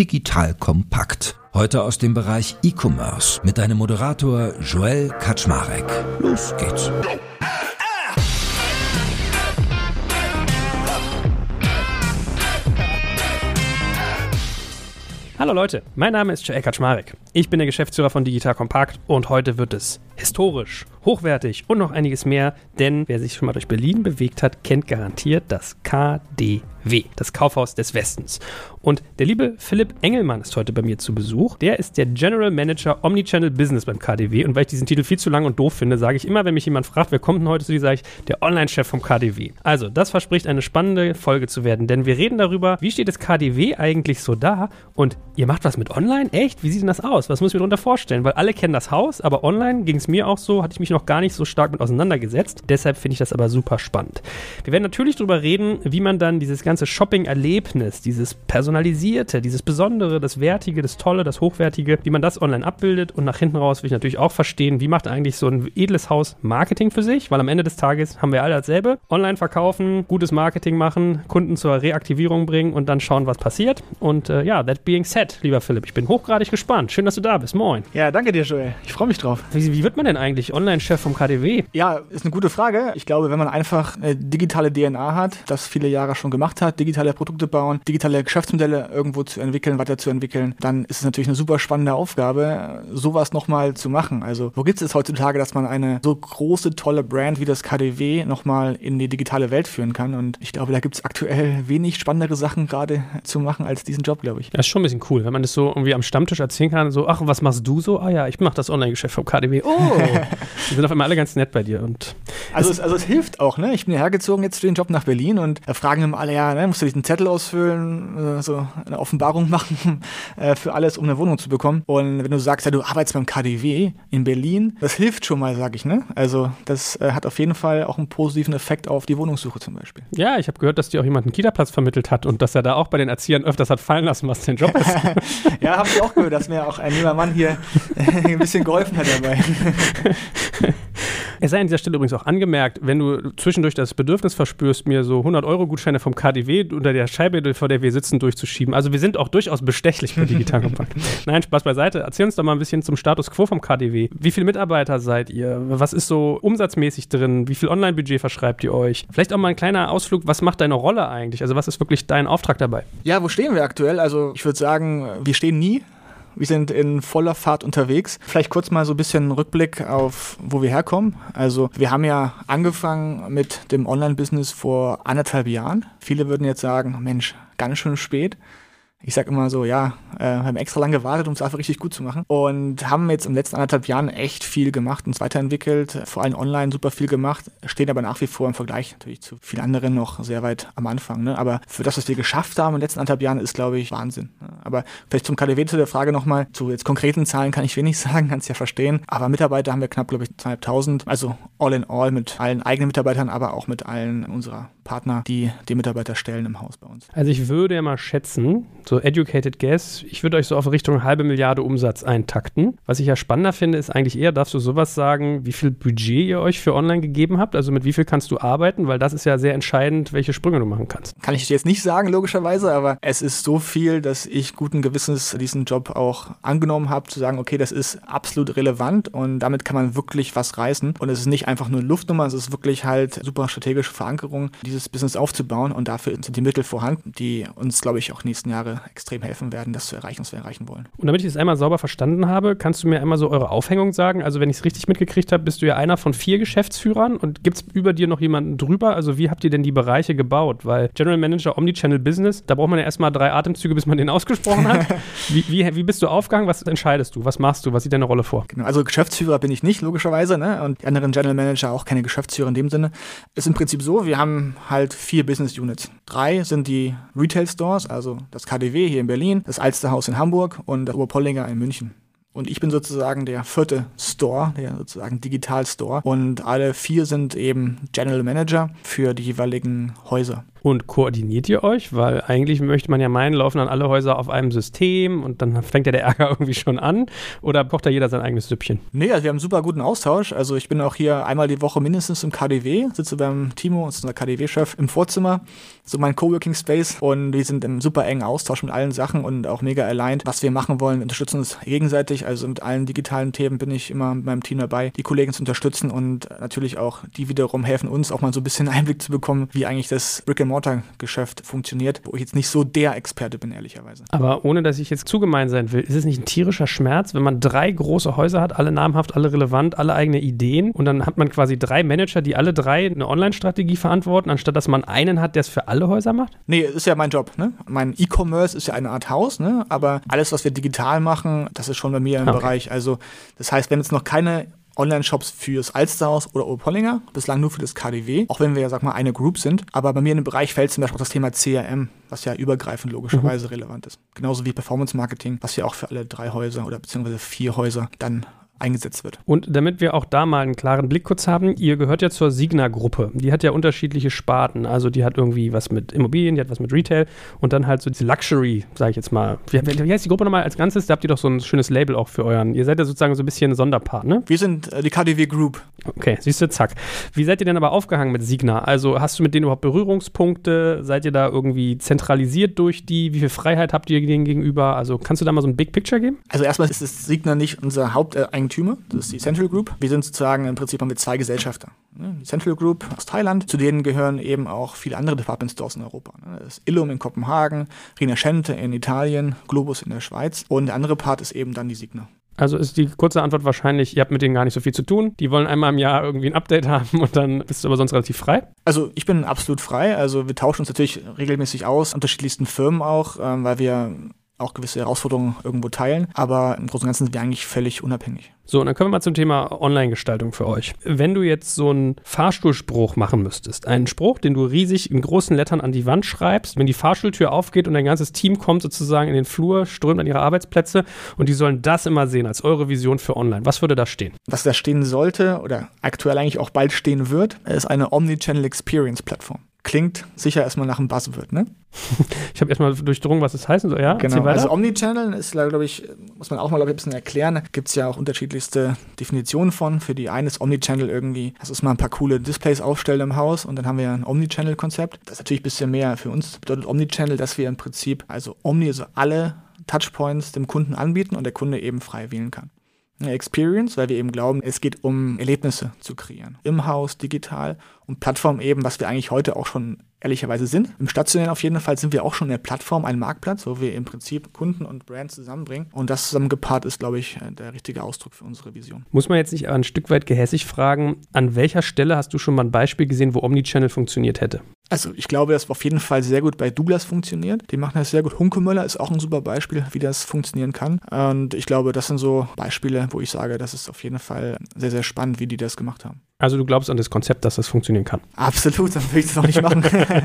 digital kompakt. Heute aus dem Bereich E-Commerce mit deinem Moderator Joel Kaczmarek. Los geht's. Hallo Leute, mein Name ist Joel Kaczmarek. Ich bin der Geschäftsführer von Digital Compact und heute wird es historisch, hochwertig und noch einiges mehr, denn wer sich schon mal durch Berlin bewegt hat, kennt garantiert das KDW, das Kaufhaus des Westens. Und der liebe Philipp Engelmann ist heute bei mir zu Besuch. Der ist der General Manager Omnichannel Business beim KDW und weil ich diesen Titel viel zu lang und doof finde, sage ich immer, wenn mich jemand fragt, wer kommt denn heute zu dir, sage ich, der Online-Chef vom KDW. Also, das verspricht eine spannende Folge zu werden, denn wir reden darüber, wie steht das KDW eigentlich so da und ihr macht was mit Online? Echt? Wie sieht denn das aus? Was muss ich mir darunter vorstellen? Weil alle kennen das Haus, aber online ging es mir auch so, hatte ich mich noch gar nicht so stark mit auseinandergesetzt. Deshalb finde ich das aber super spannend. Wir werden natürlich darüber reden, wie man dann dieses ganze Shopping-Erlebnis, dieses Personalisierte, dieses Besondere, das Wertige, das Tolle, das Hochwertige, wie man das online abbildet. Und nach hinten raus will ich natürlich auch verstehen, wie macht eigentlich so ein edles Haus Marketing für sich, weil am Ende des Tages haben wir alle dasselbe. Online verkaufen, gutes Marketing machen, Kunden zur Reaktivierung bringen und dann schauen, was passiert. Und äh, ja, that being said, lieber Philipp, ich bin hochgradig gespannt. Schön, dass du da bist. Moin. Ja, danke dir, Joel. Ich freue mich drauf. Wie, wie wird man denn eigentlich Online-Chef vom KDW? Ja, ist eine gute Frage. Ich glaube, wenn man einfach eine digitale DNA hat, das viele Jahre schon gemacht hat, digitale Produkte bauen, digitale Geschäftsmodelle irgendwo zu entwickeln, weiterzuentwickeln, dann ist es natürlich eine super spannende Aufgabe, sowas nochmal zu machen. Also, wo gibt es heutzutage, dass man eine so große, tolle Brand wie das KDW nochmal in die digitale Welt führen kann? Und ich glaube, da gibt es aktuell wenig spannendere Sachen gerade zu machen als diesen Job, glaube ich. Das ist schon ein bisschen cool, wenn man das so irgendwie am Stammtisch erzählen kann, so, ach, was machst du so? Ah ja, ich mache das Online-Geschäft vom KDW. Oh, die sind auf einmal alle ganz nett bei dir. Und also, es, also es hilft auch, ne? Ich bin hergezogen jetzt für den Job nach Berlin und da fragen immer alle, ja, ne, musst du diesen Zettel ausfüllen, äh, so eine Offenbarung machen äh, für alles, um eine Wohnung zu bekommen. Und wenn du sagst, ja, du arbeitest beim KDW in Berlin, das hilft schon mal, sag ich, ne? Also das äh, hat auf jeden Fall auch einen positiven Effekt auf die Wohnungssuche zum Beispiel. Ja, ich habe gehört, dass dir auch jemand einen Kita-Platz vermittelt hat und dass er da auch bei den Erziehern öfters hat fallen lassen, was dein Job ist. ja, habe ich auch gehört, dass mir auch ein junger Mann hier ein bisschen geholfen hat dabei. Es sei an dieser Stelle übrigens auch angemerkt, wenn du zwischendurch das Bedürfnis verspürst, mir so 100-Euro-Gutscheine vom KDW unter der Scheibe, vor der wir sitzen, durchzuschieben. Also wir sind auch durchaus bestechlich bei Digital Compact. Nein, Spaß beiseite. Erzähl uns doch mal ein bisschen zum Status Quo vom KDW. Wie viele Mitarbeiter seid ihr? Was ist so umsatzmäßig drin? Wie viel Online-Budget verschreibt ihr euch? Vielleicht auch mal ein kleiner Ausflug. Was macht deine Rolle eigentlich? Also was ist wirklich dein Auftrag dabei? Ja, wo stehen wir aktuell? Also ich würde sagen, wir stehen nie. Wir sind in voller Fahrt unterwegs. Vielleicht kurz mal so ein bisschen Rückblick auf, wo wir herkommen. Also wir haben ja angefangen mit dem Online-Business vor anderthalb Jahren. Viele würden jetzt sagen, Mensch, ganz schön spät ich sag immer so, ja, äh, haben extra lange gewartet, um es einfach richtig gut zu machen. Und haben jetzt in den letzten anderthalb Jahren echt viel gemacht, uns weiterentwickelt, vor allem online super viel gemacht, stehen aber nach wie vor im Vergleich natürlich zu vielen anderen noch sehr weit am Anfang. Ne? Aber für das, was wir geschafft haben in den letzten anderthalb Jahren, ist, glaube ich, Wahnsinn. Ne? Aber vielleicht zum KDW zu der Frage nochmal, zu jetzt konkreten Zahlen kann ich wenig sagen, kannst ja verstehen. Aber Mitarbeiter haben wir knapp, glaube ich, zweieinhalbtausend. Also all in all mit allen eigenen Mitarbeitern, aber auch mit allen unserer Partner, die die Mitarbeiter stellen im Haus bei uns. Also ich würde ja mal schätzen, so educated guess, ich würde euch so auf Richtung halbe Milliarde Umsatz eintakten. Was ich ja spannender finde, ist eigentlich eher, darfst du sowas sagen, wie viel Budget ihr euch für online gegeben habt? Also mit wie viel kannst du arbeiten? Weil das ist ja sehr entscheidend, welche Sprünge du machen kannst. Kann ich dir jetzt nicht sagen, logischerweise, aber es ist so viel, dass ich guten Gewissens diesen Job auch angenommen habe, zu sagen, okay, das ist absolut relevant und damit kann man wirklich was reißen. Und es ist nicht einfach nur Luftnummer, es ist wirklich halt super strategische Verankerung dieses dieses Business aufzubauen und dafür sind die Mittel vorhanden, die uns, glaube ich, auch nächsten Jahre extrem helfen werden, das zu erreichen, was wir erreichen wollen. Und damit ich das einmal sauber verstanden habe, kannst du mir einmal so eure Aufhängung sagen? Also wenn ich es richtig mitgekriegt habe, bist du ja einer von vier Geschäftsführern und gibt es über dir noch jemanden drüber? Also wie habt ihr denn die Bereiche gebaut? Weil General Manager Omnichannel Business, da braucht man ja erstmal drei Atemzüge, bis man den ausgesprochen hat. wie, wie, wie bist du aufgegangen? Was entscheidest du? Was machst du? Was sieht deine Rolle vor? Genau, also Geschäftsführer bin ich nicht, logischerweise, ne? und die anderen General Manager auch keine Geschäftsführer in dem Sinne. Ist im Prinzip so, wir haben halt vier Business Units. Drei sind die Retail Stores, also das KDW hier in Berlin, das Alsterhaus in Hamburg und das Oberpollinger in München. Und ich bin sozusagen der vierte Store, der sozusagen Digital Store. Und alle vier sind eben General Manager für die jeweiligen Häuser. Und koordiniert ihr euch? Weil eigentlich möchte man ja meinen, laufen dann alle Häuser auf einem System und dann fängt ja der Ärger irgendwie schon an. Oder kocht da jeder sein eigenes Süppchen? Nee, also wir haben einen super guten Austausch. Also ich bin auch hier einmal die Woche mindestens im KDW, sitze beim Timo, unser KDW-Chef, im Vorzimmer, so mein Coworking Space. Und wir sind im super engen Austausch mit allen Sachen und auch mega aligned, was wir machen wollen. Wir unterstützen uns gegenseitig. Also mit allen digitalen Themen bin ich immer mit meinem Team dabei, die Kollegen zu unterstützen und natürlich auch die wiederum helfen uns auch mal so ein bisschen Einblick zu bekommen, wie eigentlich das Brick-and-Mortar-Geschäft funktioniert, wo ich jetzt nicht so der Experte bin, ehrlicherweise. Aber ohne, dass ich jetzt zu gemein sein will, ist es nicht ein tierischer Schmerz, wenn man drei große Häuser hat, alle namhaft, alle relevant, alle eigene Ideen und dann hat man quasi drei Manager, die alle drei eine Online-Strategie verantworten, anstatt dass man einen hat, der es für alle Häuser macht? Nee, ist ja mein Job. Ne? Mein E-Commerce ist ja eine Art Haus, ne? aber alles, was wir digital machen, das ist schon bei mir im okay. Bereich. Also das heißt, wenn es noch keine Online-Shops fürs Alsterhaus oder Oberpollinger, bislang nur für das KDW, auch wenn wir ja, sag mal, eine Group sind. Aber bei mir in dem Bereich fällt zum Beispiel auch das Thema CRM, was ja übergreifend logischerweise mhm. relevant ist. Genauso wie Performance Marketing, was ja auch für alle drei Häuser oder beziehungsweise vier Häuser dann eingesetzt wird. Und damit wir auch da mal einen klaren Blick kurz haben, ihr gehört ja zur Signa-Gruppe. Die hat ja unterschiedliche Sparten. Also die hat irgendwie was mit Immobilien, die hat was mit Retail und dann halt so diese Luxury, sage ich jetzt mal. Wie, wie, heißt die Gruppe nochmal als Ganzes? Da habt ihr doch so ein schönes Label auch für euren. Ihr seid ja sozusagen so ein bisschen Sonderpart, ne? Wir sind äh, die KDW Group. Okay, siehst du, zack. Wie seid ihr denn aber aufgehangen mit Signa? Also hast du mit denen überhaupt Berührungspunkte? Seid ihr da irgendwie zentralisiert durch die? Wie viel Freiheit habt ihr denen gegenüber? Also kannst du da mal so ein Big Picture geben? Also erstmal ist das Signa nicht unser Haupteigentümer Eigentümer, das ist die Central Group. Wir sind sozusagen im Prinzip haben wir zwei Gesellschafter. Ne? Die Central Group aus Thailand, zu denen gehören eben auch viele andere Department Stores in Europa. Ne? Das ist Illum in Kopenhagen, Rinascente in Italien, Globus in der Schweiz und der andere Part ist eben dann die Signa. Also ist die kurze Antwort wahrscheinlich, ihr habt mit denen gar nicht so viel zu tun. Die wollen einmal im Jahr irgendwie ein Update haben und dann bist du aber sonst relativ frei. Also ich bin absolut frei. Also wir tauschen uns natürlich regelmäßig aus, unterschiedlichsten Firmen auch, ähm, weil wir auch gewisse Herausforderungen irgendwo teilen. Aber im Großen und Ganzen sind wir eigentlich völlig unabhängig. So, und dann kommen wir mal zum Thema Online-Gestaltung für euch. Wenn du jetzt so einen Fahrstuhlspruch machen müsstest, einen Spruch, den du riesig in großen Lettern an die Wand schreibst, wenn die Fahrstuhltür aufgeht und dein ganzes Team kommt sozusagen in den Flur, strömt an ihre Arbeitsplätze und die sollen das immer sehen als eure Vision für online. Was würde da stehen? Was da stehen sollte oder aktuell eigentlich auch bald stehen wird, ist eine Omnichannel Experience Plattform klingt sicher erstmal nach einem Buzzword, ne? ich habe erstmal durchdrungen, was das heißt. So, ja, genau. Also Omnichannel ist, glaube ich, muss man auch mal ich, ein bisschen erklären. Gibt es ja auch unterschiedlichste Definitionen von. Für die eine ist Omnichannel irgendwie, das ist mal ein paar coole Displays aufstellen im Haus und dann haben wir ein Omnichannel-Konzept. Das ist natürlich ein bisschen mehr. Für uns bedeutet Omnichannel, dass wir im Prinzip, also Omni, also alle Touchpoints dem Kunden anbieten und der Kunde eben frei wählen kann. Experience, weil wir eben glauben, es geht um Erlebnisse zu kreieren. Im Haus, digital und Plattform eben, was wir eigentlich heute auch schon ehrlicherweise sind. Im Stationären auf jeden Fall sind wir auch schon eine Plattform, ein Marktplatz, wo wir im Prinzip Kunden und Brands zusammenbringen. Und das zusammengepaart ist, glaube ich, der richtige Ausdruck für unsere Vision. Muss man jetzt nicht ein Stück weit gehässig fragen, an welcher Stelle hast du schon mal ein Beispiel gesehen, wo Omnichannel funktioniert hätte? Also ich glaube, das auf jeden Fall sehr gut bei Douglas funktioniert. Die machen das sehr gut. Hunkemöller ist auch ein super Beispiel, wie das funktionieren kann. Und ich glaube, das sind so Beispiele, wo ich sage, das ist auf jeden Fall sehr, sehr spannend, wie die das gemacht haben. Also du glaubst an das Konzept, dass das funktionieren kann? Absolut, dann will ich das auch nicht machen.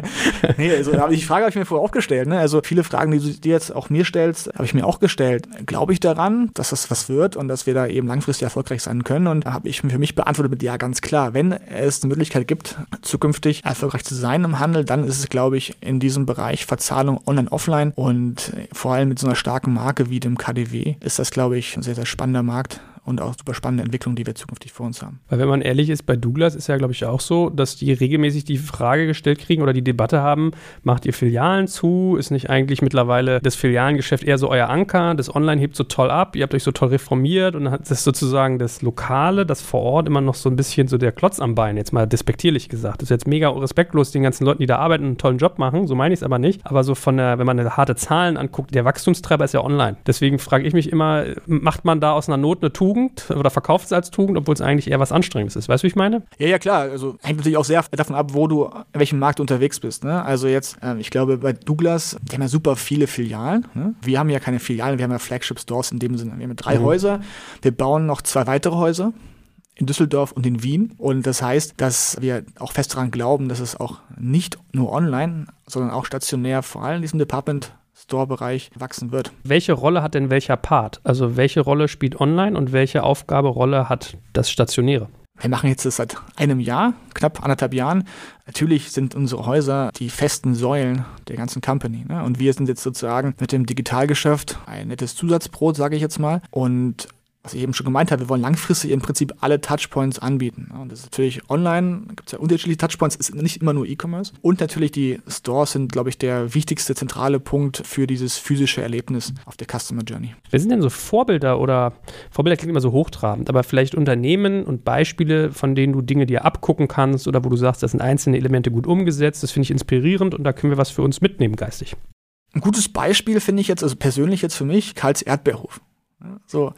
nee, also die Frage habe ich mir vorher auch gestellt. Ne? Also viele Fragen, die du dir jetzt auch mir stellst, habe ich mir auch gestellt. Glaube ich daran, dass das was wird und dass wir da eben langfristig erfolgreich sein können? Und da habe ich für mich beantwortet mit ja, ganz klar. Wenn es eine Möglichkeit gibt, zukünftig erfolgreich zu sein im Handel, dann ist es, glaube ich, in diesem Bereich Verzahlung online, offline und vor allem mit so einer starken Marke wie dem KDW ist das, glaube ich, ein sehr, sehr spannender Markt und auch super spannende Entwicklung, die wir zukünftig vor uns haben. Weil wenn man ehrlich ist, bei Douglas ist ja, glaube ich, auch so, dass die regelmäßig die Frage gestellt kriegen oder die Debatte haben, macht ihr Filialen zu? Ist nicht eigentlich mittlerweile das Filialengeschäft eher so euer Anker? Das Online hebt so toll ab, ihr habt euch so toll reformiert und dann hat das sozusagen das Lokale, das vor Ort immer noch so ein bisschen so der Klotz am Bein, jetzt mal despektierlich gesagt. Das ist jetzt mega respektlos den ganzen Leuten, die da arbeiten, einen tollen Job machen, so meine ich es aber nicht. Aber so von der, wenn man harte Zahlen anguckt, der Wachstumstreiber ist ja online. Deswegen frage ich mich immer, macht man da aus einer Not eine Tugend? Tugend oder verkauft es als Tugend, obwohl es eigentlich eher was Anstrengendes ist. Weißt du, wie ich meine? Ja, ja, klar. Also hängt natürlich auch sehr davon ab, wo du, in welchem Markt du unterwegs bist. Ne? Also jetzt, ähm, ich glaube, bei Douglas, die haben ja super viele Filialen. Ne? Wir haben ja keine Filialen, wir haben ja Flagship-Stores in dem Sinne. Wir haben drei mhm. Häuser. Wir bauen noch zwei weitere Häuser in Düsseldorf und in Wien. Und das heißt, dass wir auch fest daran glauben, dass es auch nicht nur online, sondern auch stationär, vor allem in diesem Department Store-Bereich wachsen wird. Welche Rolle hat denn welcher Part? Also welche Rolle spielt online und welche Aufgabe, Rolle hat das Stationäre? wir machen jetzt das seit einem Jahr, knapp anderthalb Jahren. Natürlich sind unsere Häuser die festen Säulen der ganzen Company. Ne? Und wir sind jetzt sozusagen mit dem Digitalgeschäft ein nettes Zusatzbrot, sage ich jetzt mal. Und was ich eben schon gemeint habe, wir wollen langfristig im Prinzip alle Touchpoints anbieten. Und das ist natürlich online, gibt es ja unterschiedliche Touchpoints, ist nicht immer nur E-Commerce. Und natürlich die Stores sind, glaube ich, der wichtigste zentrale Punkt für dieses physische Erlebnis auf der Customer Journey. Wer sind denn so Vorbilder oder Vorbilder klingt immer so hochtrabend, aber vielleicht Unternehmen und Beispiele, von denen du Dinge dir abgucken kannst oder wo du sagst, das sind einzelne Elemente gut umgesetzt, das finde ich inspirierend und da können wir was für uns mitnehmen geistig. Ein gutes Beispiel finde ich jetzt, also persönlich jetzt für mich, Karls Erdbeerhof. So,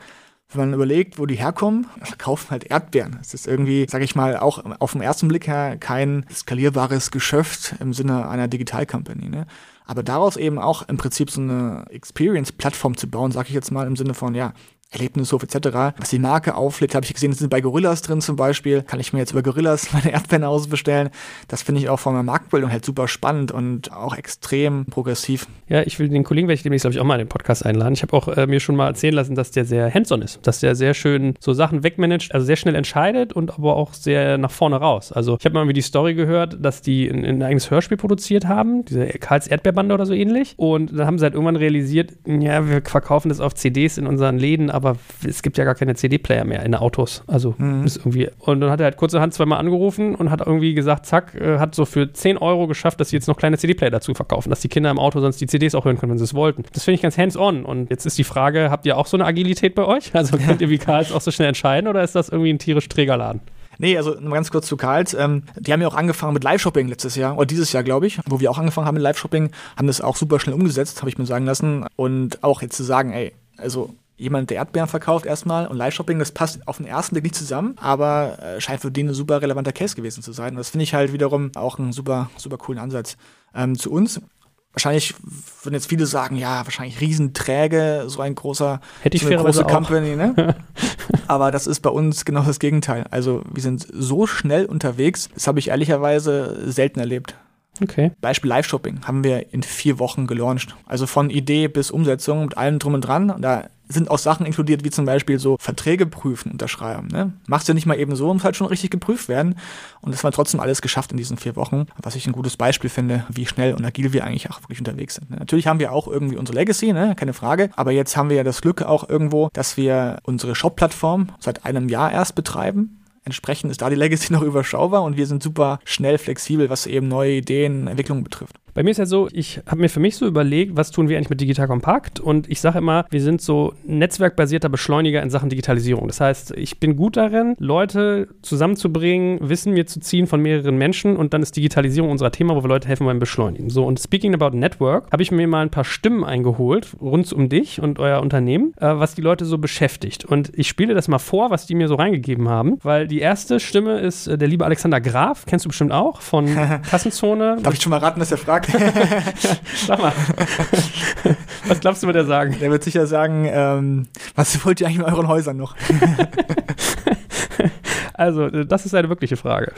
wenn man überlegt, wo die herkommen, verkaufen halt Erdbeeren. Es ist irgendwie, sage ich mal, auch auf den ersten Blick her kein skalierbares Geschäft im Sinne einer Digital-Company. Ne? Aber daraus eben auch im Prinzip so eine Experience-Plattform zu bauen, sage ich jetzt mal im Sinne von, ja, Erlebnishof etc., was die Marke auflädt, habe ich gesehen, sind bei Gorillas drin zum Beispiel. Kann ich mir jetzt über Gorillas meine Erdbeeren ausbestellen. Das finde ich auch von der Marktbildung halt super spannend und auch extrem progressiv. Ja, ich will den Kollegen, werde ich demnächst, glaube ich, auch mal in den Podcast einladen. Ich habe auch äh, mir schon mal erzählen lassen, dass der sehr hands-on ist, dass der sehr schön so Sachen wegmanagt, also sehr schnell entscheidet und aber auch sehr nach vorne raus. Also ich habe mal irgendwie die Story gehört, dass die ein, ein eigenes Hörspiel produziert haben, diese Karls Erdbeerbande oder so ähnlich. Und dann haben sie halt irgendwann realisiert, ja, wir verkaufen das auf CDs in unseren Läden, aber es gibt ja gar keine CD-Player mehr in Autos. Also mhm. ist irgendwie. Und dann hat er halt kurzerhand zweimal angerufen und hat irgendwie gesagt, zack, äh, hat so für 10 Euro geschafft, dass sie jetzt noch kleine CD-Player dazu verkaufen, dass die Kinder im Auto sonst die CDs auch hören können, wenn sie es wollten. Das finde ich ganz hands-on. Und jetzt ist die Frage, habt ihr auch so eine Agilität bei euch? Also könnt ihr wie Karls auch so schnell entscheiden oder ist das irgendwie ein tierisch träger Laden? Nee, also mal ganz kurz zu Karls. Ähm, die haben ja auch angefangen mit Live-Shopping letztes Jahr oder dieses Jahr, glaube ich, wo wir auch angefangen haben mit Live-Shopping, haben das auch super schnell umgesetzt, habe ich mir sagen lassen. Und auch jetzt zu sagen, ey, also jemand, der Erdbeeren verkauft erstmal und Live-Shopping, das passt auf den ersten Blick nicht zusammen, aber äh, scheint für den ein super relevanter Case gewesen zu sein. Und das finde ich halt wiederum auch einen super, super coolen Ansatz. Ähm, zu uns, wahrscheinlich würden jetzt viele sagen, ja, wahrscheinlich riesenträge, so ein großer, Hätte ich so eine große Company, ne? aber das ist bei uns genau das Gegenteil. Also wir sind so schnell unterwegs, das habe ich ehrlicherweise selten erlebt. Okay. Beispiel Live-Shopping haben wir in vier Wochen gelauncht. Also von Idee bis Umsetzung mit allem drum und dran. Da sind auch Sachen inkludiert, wie zum Beispiel so Verträge prüfen, unterschreiben. Ne? Machst du nicht mal eben so, muss halt schon richtig geprüft werden. Und das war trotzdem alles geschafft in diesen vier Wochen, was ich ein gutes Beispiel finde, wie schnell und agil wir eigentlich auch wirklich unterwegs sind. Ne? Natürlich haben wir auch irgendwie unsere Legacy, ne? keine Frage. Aber jetzt haben wir ja das Glück auch irgendwo, dass wir unsere Shop-Plattform seit einem Jahr erst betreiben Entsprechend ist da die Legacy noch überschaubar und wir sind super schnell flexibel, was eben neue Ideen, Entwicklungen betrifft. Bei mir ist ja so, ich habe mir für mich so überlegt, was tun wir eigentlich mit Digital Kompakt? Und ich sage immer, wir sind so netzwerkbasierter Beschleuniger in Sachen Digitalisierung. Das heißt, ich bin gut darin, Leute zusammenzubringen, Wissen mir zu ziehen von mehreren Menschen und dann ist Digitalisierung unser Thema, wo wir Leute helfen beim Beschleunigen. So, und speaking about Network, habe ich mir mal ein paar Stimmen eingeholt, rund um dich und euer Unternehmen, äh, was die Leute so beschäftigt. Und ich spiele das mal vor, was die mir so reingegeben haben, weil die erste Stimme ist äh, der liebe Alexander Graf, kennst du bestimmt auch, von Kassenzone. Darf ich schon mal raten, dass er fragt? Sag mal. Was glaubst du, wird er sagen? Der wird sicher sagen, ähm, was wollt ihr eigentlich mit euren Häusern noch? also, das ist eine wirkliche Frage.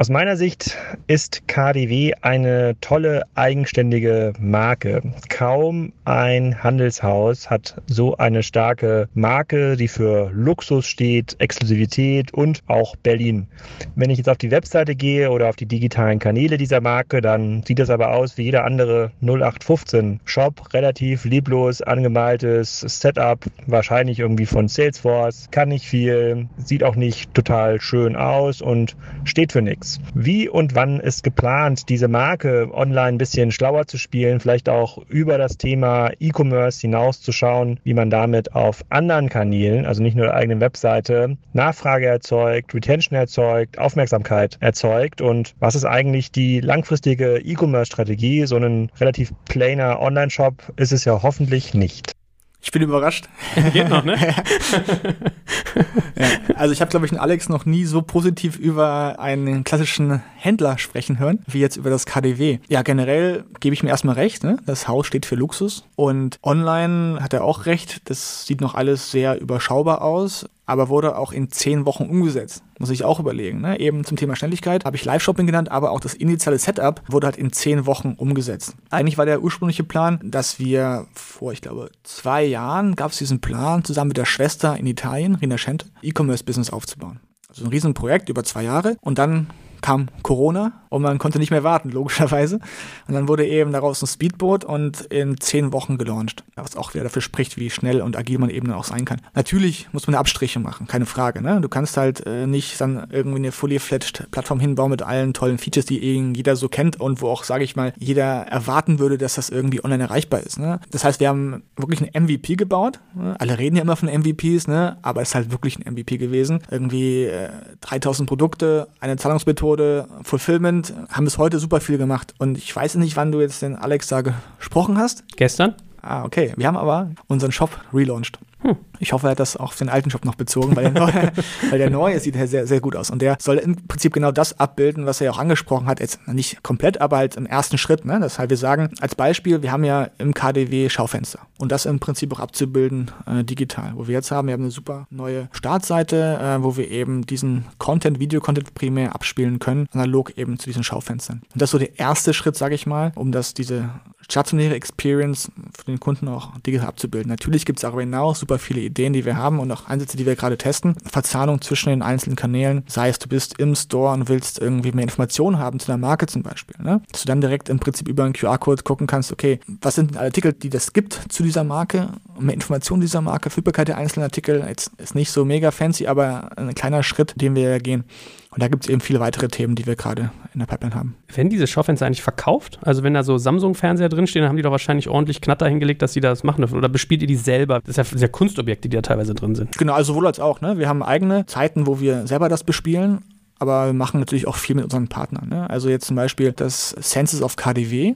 Aus meiner Sicht ist KDW eine tolle, eigenständige Marke. Kaum ein Handelshaus hat so eine starke Marke, die für Luxus steht, Exklusivität und auch Berlin. Wenn ich jetzt auf die Webseite gehe oder auf die digitalen Kanäle dieser Marke, dann sieht das aber aus wie jeder andere 0815 Shop, relativ lieblos angemaltes Setup, wahrscheinlich irgendwie von Salesforce, kann nicht viel, sieht auch nicht total schön aus und steht für nichts. Wie und wann ist geplant, diese Marke online ein bisschen schlauer zu spielen, vielleicht auch über das Thema E-Commerce hinauszuschauen, wie man damit auf anderen Kanälen, also nicht nur der eigenen Webseite, Nachfrage erzeugt, Retention erzeugt, Aufmerksamkeit erzeugt und was ist eigentlich die langfristige E-Commerce-Strategie? So ein relativ plainer Online-Shop ist es ja hoffentlich nicht. Ich bin überrascht. Geht noch, ne? ja, also ich habe, glaube ich, einen Alex noch nie so positiv über einen klassischen Händler sprechen hören, wie jetzt über das KDW. Ja, generell gebe ich mir erstmal recht, ne? das Haus steht für Luxus und online hat er auch recht, das sieht noch alles sehr überschaubar aus, aber wurde auch in zehn Wochen umgesetzt. Muss ich auch überlegen. Ne? Eben zum Thema Schnelligkeit habe ich Live-Shopping genannt, aber auch das initiale Setup wurde halt in zehn Wochen umgesetzt. Eigentlich war der ursprüngliche Plan, dass wir vor, ich glaube, zwei Jahren gab es diesen Plan, zusammen mit der Schwester in Italien, Rinascente, E-Commerce-Business aufzubauen. Also ein Riesenprojekt über zwei Jahre. Und dann kam Corona und man konnte nicht mehr warten, logischerweise. Und dann wurde eben daraus ein Speedboot und in zehn Wochen gelauncht. Was auch wieder dafür spricht, wie schnell und agil man eben auch sein kann. Natürlich muss man Abstriche machen, keine Frage. Ne? Du kannst halt äh, nicht dann irgendwie eine fully fledged Plattform hinbauen mit allen tollen Features, die jeder so kennt und wo auch, sage ich mal, jeder erwarten würde, dass das irgendwie online erreichbar ist. Ne? Das heißt, wir haben wirklich ein MVP gebaut. Ne? Alle reden ja immer von MVPs, ne? aber es ist halt wirklich ein MVP gewesen. Irgendwie äh, 3000 Produkte, eine Zahlungsmethode, Fulfillment, haben bis heute super viel gemacht. Und ich weiß nicht, wann du jetzt den Alex da gesprochen hast. Gestern? Ah, okay. Wir haben aber unseren Shop relaunched. Hm. Ich hoffe, er hat das auf den alten Shop noch bezogen, weil der neue, weil der neue sieht sehr, sehr gut aus. Und der soll im Prinzip genau das abbilden, was er ja auch angesprochen hat. Jetzt nicht komplett, aber halt im ersten Schritt. Ne? Das heißt, wir sagen als Beispiel, wir haben ja im KDW Schaufenster. Und das im Prinzip auch abzubilden äh, digital. Wo wir jetzt haben, wir haben eine super neue Startseite, äh, wo wir eben diesen Content, Video-Content primär abspielen können, analog eben zu diesen Schaufenstern. Und das ist so der erste Schritt, sage ich mal, um das, diese stationäre Experience für den Kunden auch digital abzubilden. Natürlich gibt es darüber hinaus super viele Ideen, die wir haben und auch Ansätze, die wir gerade testen. Verzahnung zwischen den einzelnen Kanälen, sei es du bist im Store und willst irgendwie mehr Informationen haben zu der Marke zum Beispiel. Ne? Dass du dann direkt im Prinzip über einen QR-Code gucken kannst, okay, was sind alle Artikel, die das gibt zu dieser Marke, mehr Informationen dieser Marke, Verfügbarkeit der einzelnen Artikel. Jetzt ist nicht so mega fancy, aber ein kleiner Schritt, den wir gehen. Und da gibt es eben viele weitere Themen, die wir gerade in der Pipeline haben. Werden diese Schaufenster eigentlich verkauft? Also wenn da so Samsung-Fernseher drinstehen, dann haben die doch wahrscheinlich ordentlich Knatter hingelegt, dass sie das machen dürfen. Oder bespielt ihr die selber? Das ist ja, das Kunstobjekte, die da teilweise drin sind. Genau, also sowohl als auch. Ne? Wir haben eigene Zeiten, wo wir selber das bespielen. Aber wir machen natürlich auch viel mit unseren Partnern. Ne? Also jetzt zum Beispiel das Senses of KDW,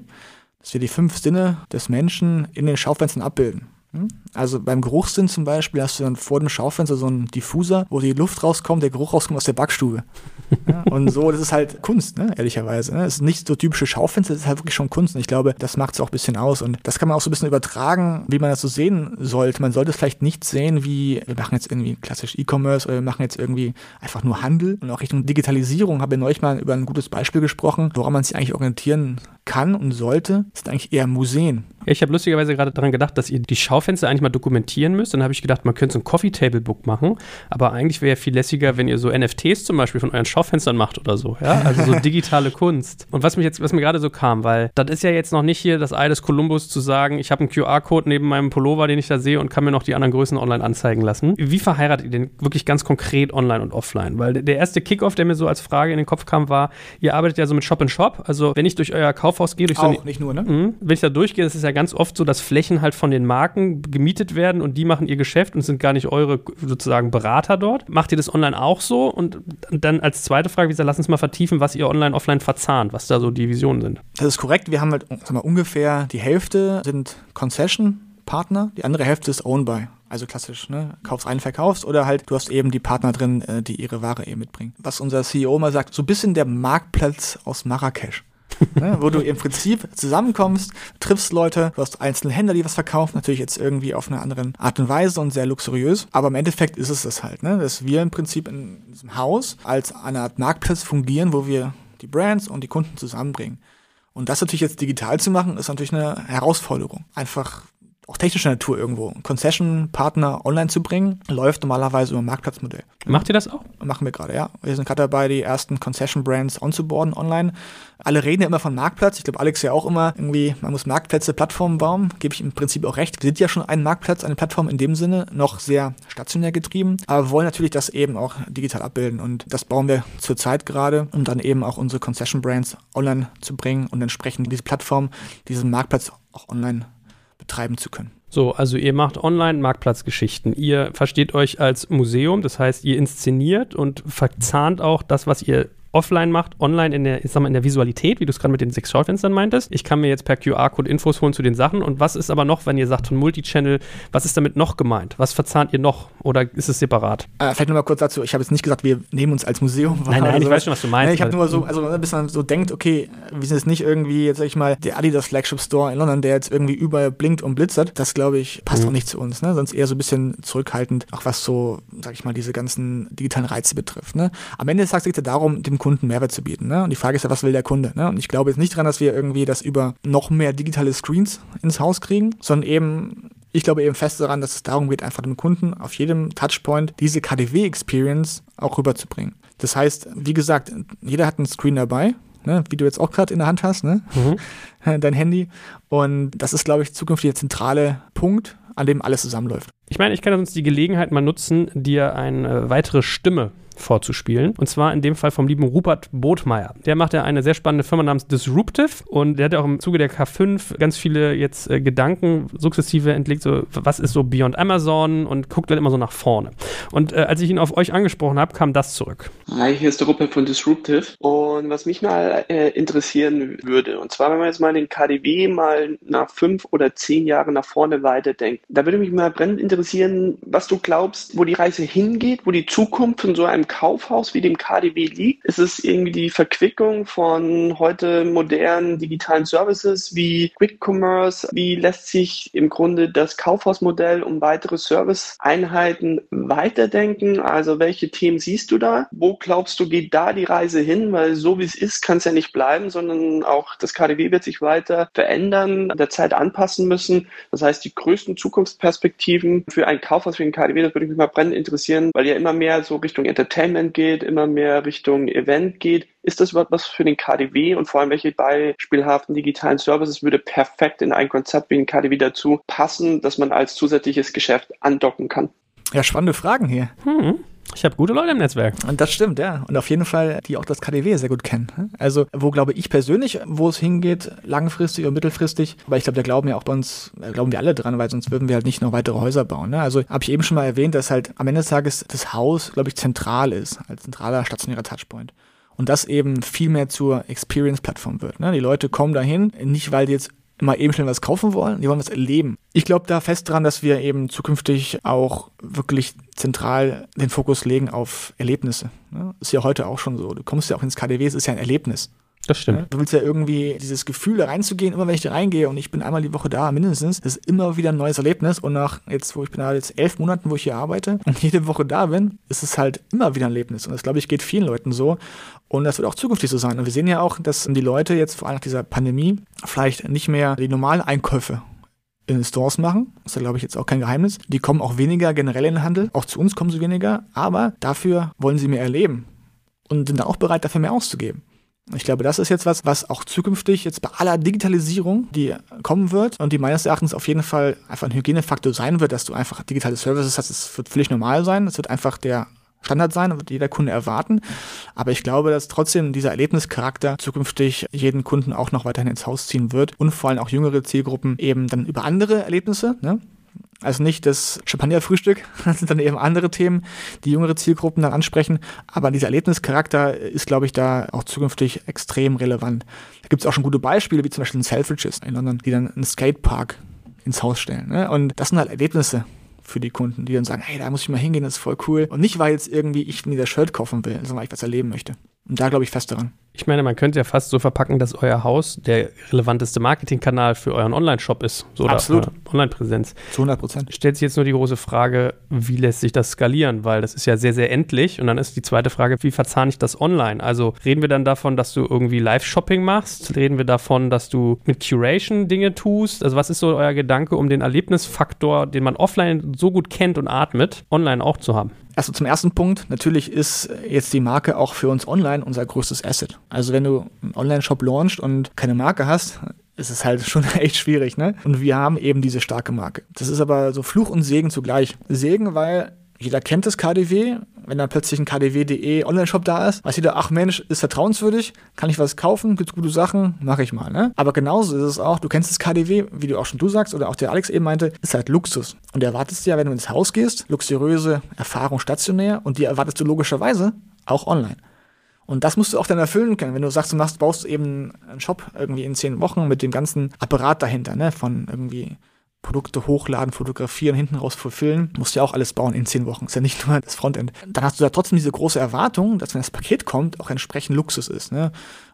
dass wir die fünf Sinne des Menschen in den Schaufenstern abbilden. Hm? Also beim Geruchssinn zum Beispiel hast du dann vor dem Schaufenster so einen Diffuser, wo die Luft rauskommt, der Geruch rauskommt aus der Backstube. Ja, und so, das ist halt Kunst, ne? ehrlicherweise. Ne? Das ist nicht so typische Schaufenster, das ist halt wirklich schon Kunst. Und ich glaube, das macht es auch ein bisschen aus. Und das kann man auch so ein bisschen übertragen, wie man das so sehen sollte. Man sollte es vielleicht nicht sehen, wie wir machen jetzt irgendwie klassisch E-Commerce oder wir machen jetzt irgendwie einfach nur Handel. Und auch Richtung Digitalisierung habe ich neulich mal über ein gutes Beispiel gesprochen, woran man sich eigentlich orientieren kann und sollte, sind eigentlich eher Museen. Ja, ich habe lustigerweise gerade daran gedacht, dass ihr die Schaufenster eigentlich mal dokumentieren müsst. Dann habe ich gedacht, man könnte so ein Coffee Table Book machen. Aber eigentlich wäre ja viel lässiger, wenn ihr so NFTs zum Beispiel von euren Schaufenstern macht oder so. Ja? Also so digitale Kunst. Und was mich jetzt, was mir gerade so kam, weil das ist ja jetzt noch nicht hier das Ei des Kolumbus zu sagen, ich habe einen QR-Code neben meinem Pullover, den ich da sehe und kann mir noch die anderen Größen online anzeigen lassen. Wie verheiratet ihr denn wirklich ganz konkret online und offline? Weil der erste Kickoff, der mir so als Frage in den Kopf kam, war, ihr arbeitet ja so mit Shop in Shop. Also wenn ich durch euer Kaufhaus gehe, durch Auch, so nicht nur, ne? Mhm. Wenn ich da durchgehe, das ist ja ganz oft so, dass Flächen halt von den Marken gemietet werden und die machen ihr Geschäft und sind gar nicht eure sozusagen Berater dort. Macht ihr das online auch so? Und dann als zweite Frage, wie gesagt, lass uns mal vertiefen, was ihr online, offline verzahnt, was da so die Visionen sind. Das ist korrekt. Wir haben halt mal, ungefähr die Hälfte sind Concession-Partner, die andere Hälfte ist Own-Buy. Also klassisch, ne? Kaufst ein, verkaufst oder halt du hast eben die Partner drin, äh, die ihre Ware eben mitbringen. Was unser CEO mal sagt, so ein bisschen der Marktplatz aus Marrakesch. Ne, wo du im Prinzip zusammenkommst, triffst Leute, du hast einzelne Händler, die was verkaufen, natürlich jetzt irgendwie auf eine andere Art und Weise und sehr luxuriös, aber im Endeffekt ist es das halt, ne, dass wir im Prinzip in diesem Haus als eine Art Marktplatz fungieren, wo wir die Brands und die Kunden zusammenbringen. Und das natürlich jetzt digital zu machen, ist natürlich eine Herausforderung. Einfach auch technischer Natur irgendwo, Concession-Partner online zu bringen, läuft normalerweise über ein Marktplatzmodell. Macht ihr das auch? Machen wir gerade, ja. Wir sind gerade dabei, die ersten Concession-Brands onzuboarden online. Alle reden ja immer von Marktplatz. Ich glaube, Alex ja auch immer irgendwie, man muss Marktplätze, Plattformen bauen. Gebe ich im Prinzip auch recht. Wir sind ja schon ein Marktplatz, eine Plattform in dem Sinne, noch sehr stationär getrieben, aber wir wollen natürlich das eben auch digital abbilden. Und das bauen wir zurzeit gerade, um dann eben auch unsere Concession-Brands online zu bringen und entsprechend diese Plattform, diesen Marktplatz auch online betreiben zu können. So, also ihr macht Online-Marktplatzgeschichten. Ihr versteht euch als Museum, das heißt, ihr inszeniert und verzahnt auch das, was ihr offline macht, online in der, ich sag mal, in der Visualität, wie du es gerade mit den sechs Schaufenstern meintest. Ich kann mir jetzt per QR-Code Infos holen zu den Sachen. Und was ist aber noch, wenn ihr sagt von Multichannel, was ist damit noch gemeint? Was verzahnt ihr noch? Oder ist es separat? Äh, vielleicht nochmal kurz dazu. Ich habe jetzt nicht gesagt, wir nehmen uns als Museum wahr. Nein, nein, ich weiß schon, was du meinst. Nee, ich habe nur so, also bis man so denkt, okay, wir sind jetzt nicht irgendwie, jetzt sag ich mal, der Adidas Flagship Store in London, der jetzt irgendwie überall blinkt und blitzert. Das, glaube ich, passt Mhm. auch nicht zu uns. Ne? Sonst eher so ein bisschen zurückhaltend, auch was so, sag ich mal, diese ganzen digitalen Reize betrifft. Ne? Am Ende des Tages geht es ja darum, dem Kunden Mehrwert zu bieten. Ne? Und die Frage ist ja, was will der Kunde? Ne? Und ich glaube jetzt nicht dran, dass wir irgendwie das über noch mehr digitale Screens ins Haus kriegen, sondern eben Ich glaube eben fest daran, dass es darum geht, einfach dem Kunden auf jedem Touchpoint diese KDW-Experience auch rüberzubringen. Das heißt, wie gesagt, jeder hat einen Screen dabei, ne, wie du jetzt auch gerade in der Hand hast, ne? Mhm. dein Handy. Und das ist, glaube ich, zukünftig der zentrale Punkt, an dem alles zusammenläuft. Ich meine, ich kann uns die Gelegenheit mal nutzen, dir eine weitere Stimme vorzuspielen. Und zwar in dem Fall vom lieben Rupert Botmeier. Der macht ja eine sehr spannende Firma namens Disruptive und der hat ja auch im Zuge der K5 ganz viele jetzt äh, Gedanken sukzessive entlegt, so was ist so Beyond Amazon und guckt dann immer so nach vorne. Und äh, als ich ihn auf euch angesprochen habe, kam das zurück. Hi, hier ist der Rupert von Disruptive und was mich mal äh, interessieren würde, und zwar wenn man jetzt mal den KDW mal nach fünf oder zehn Jahren nach vorne weiterdenkt, da würde mich mal brennend interessieren, was du glaubst, wo die Reise hingeht, wo die Zukunft von so einem Kaufhaus wie dem KDW liegt? Ist es irgendwie die Verquickung von heute modernen digitalen Services wie Quick Commerce? Wie lässt sich im Grunde das Kaufhausmodell um weitere Serviceeinheiten weiterdenken? Also welche Themen siehst du da? Wo glaubst du, geht da die Reise hin? Weil so wie es ist, kann es ja nicht bleiben, sondern auch das KDW wird sich weiter verändern, der Zeit anpassen müssen. Das heißt, die größten Zukunftsperspektiven für ein Kaufhaus wie ein KDW, das würde mich mal brennend interessieren, weil ja immer mehr so Richtung Entertainment Entertainment geht, immer mehr Richtung Event geht. Ist das überhaupt was für den KDW und vor allem welche beispielhaften digitalen Services würde perfekt in ein Konzept wie ein KDW dazu passen, dass man als zusätzliches Geschäft andocken kann? Ja, spannende Fragen hier. Hm. Ich habe gute Leute im Netzwerk. Und das stimmt, ja. Und auf jeden Fall, die auch das KDW sehr gut kennen. Also, wo glaube ich persönlich, wo es hingeht, langfristig und mittelfristig, aber ich glaube, da glauben ja auch bei uns, da glauben wir alle dran, weil sonst würden wir halt nicht noch weitere Häuser bauen. Ne? Also, habe ich eben schon mal erwähnt, dass halt am Ende des Tages das Haus, glaube ich, zentral ist, als zentraler stationärer Touchpoint und das eben viel mehr zur Experience-Plattform wird. Ne? Die Leute kommen dahin, nicht weil die jetzt immer eben schnell was kaufen wollen, die wollen was erleben. Ich glaube da fest dran, dass wir eben zukünftig auch wirklich zentral den Fokus legen auf Erlebnisse. Ist ja heute auch schon so. Du kommst ja auch ins KDW, es ist ja ein Erlebnis. Das stimmt. Du willst ja irgendwie dieses Gefühl, da reinzugehen, immer wenn ich da reingehe und ich bin einmal die Woche da, mindestens, ist immer wieder ein neues Erlebnis. Und nach jetzt, wo ich bin da jetzt elf Monaten, wo ich hier arbeite und jede Woche da bin, ist es halt immer wieder ein Erlebnis. Und das, glaube ich, geht vielen Leuten so. Und das wird auch zukünftig so sein. Und wir sehen ja auch, dass die Leute jetzt vor allem nach dieser Pandemie vielleicht nicht mehr die normalen Einkäufe in Stores machen. Das ist ja, glaube ich, jetzt auch kein Geheimnis. Die kommen auch weniger generell in den Handel. Auch zu uns kommen sie weniger. Aber dafür wollen sie mehr erleben und sind dann auch bereit, dafür mehr auszugeben. Ich glaube, das ist jetzt was, was auch zukünftig jetzt bei aller Digitalisierung, die kommen wird und die meines Erachtens auf jeden Fall einfach ein Hygienefaktor sein wird, dass du einfach digitale Services hast. Das wird völlig normal sein. Das wird einfach der Standard sein, wird jeder Kunde erwarten. Aber ich glaube, dass trotzdem dieser Erlebnischarakter zukünftig jeden Kunden auch noch weiterhin ins Haus ziehen wird und vor allem auch jüngere Zielgruppen eben dann über andere Erlebnisse, ne? Also nicht das Champagnerfrühstück, das sind dann eben andere Themen, die jüngere Zielgruppen dann ansprechen. Aber dieser Erlebnischarakter ist, glaube ich, da auch zukünftig extrem relevant. Da gibt es auch schon gute Beispiele, wie zum Beispiel in Selfridges in London, die dann einen Skatepark ins Haus stellen. Ne? Und das sind halt Erlebnisse, für die Kunden, die dann sagen, hey, da muss ich mal hingehen, das ist voll cool. Und nicht, weil jetzt irgendwie ich mir das Shirt kaufen will, sondern weil ich was erleben möchte. Und da glaube ich fest daran. Ich meine, man könnte ja fast so verpacken, dass euer Haus der relevanteste Marketingkanal für euren Online-Shop ist. So Absolut. Online-Präsenz. Zu 100 Prozent. Stellt sich jetzt nur die große Frage, wie lässt sich das skalieren? Weil das ist ja sehr, sehr endlich. Und dann ist die zweite Frage, wie verzahne ich das online? Also reden wir dann davon, dass du irgendwie Live-Shopping machst? Reden wir davon, dass du mit Curation Dinge tust? Also was ist so euer Gedanke, um den Erlebnisfaktor, den man offline so gut kennt und atmet, online auch zu haben? Also zum ersten Punkt, natürlich ist jetzt die Marke auch für uns online unser größtes Asset. Also wenn du einen Online-Shop launchst und keine Marke hast, ist es halt schon echt schwierig, ne? Und wir haben eben diese starke Marke. Das ist aber so Fluch und Segen zugleich. Segen, weil jeder kennt das KDW. Wenn dann plötzlich ein KDW.de Online-Shop da ist, weiß jeder, ach Mensch, ist vertrauenswürdig, kann ich was kaufen, gibt's gute Sachen, mache ich mal. Ne? Aber genauso ist es auch, du kennst das KDW, wie du auch schon du sagst, oder auch der Alex eben meinte, ist halt Luxus. Und du erwartest ja, wenn du ins Haus gehst, luxuriöse Erfahrung stationär und die erwartest du logischerweise auch online. Und das musst du auch dann erfüllen können. Wenn du sagst, du machst, baust eben einen Shop irgendwie in zehn Wochen mit dem ganzen Apparat dahinter, ne, von irgendwie Produkte hochladen, fotografieren, hinten raus fulfillen, musst ja auch alles bauen in zehn Wochen. Ist ja nicht nur das Frontend. Dann hast du da trotzdem diese große Erwartung, dass wenn das Paket kommt, auch entsprechend Luxus ist. Ne?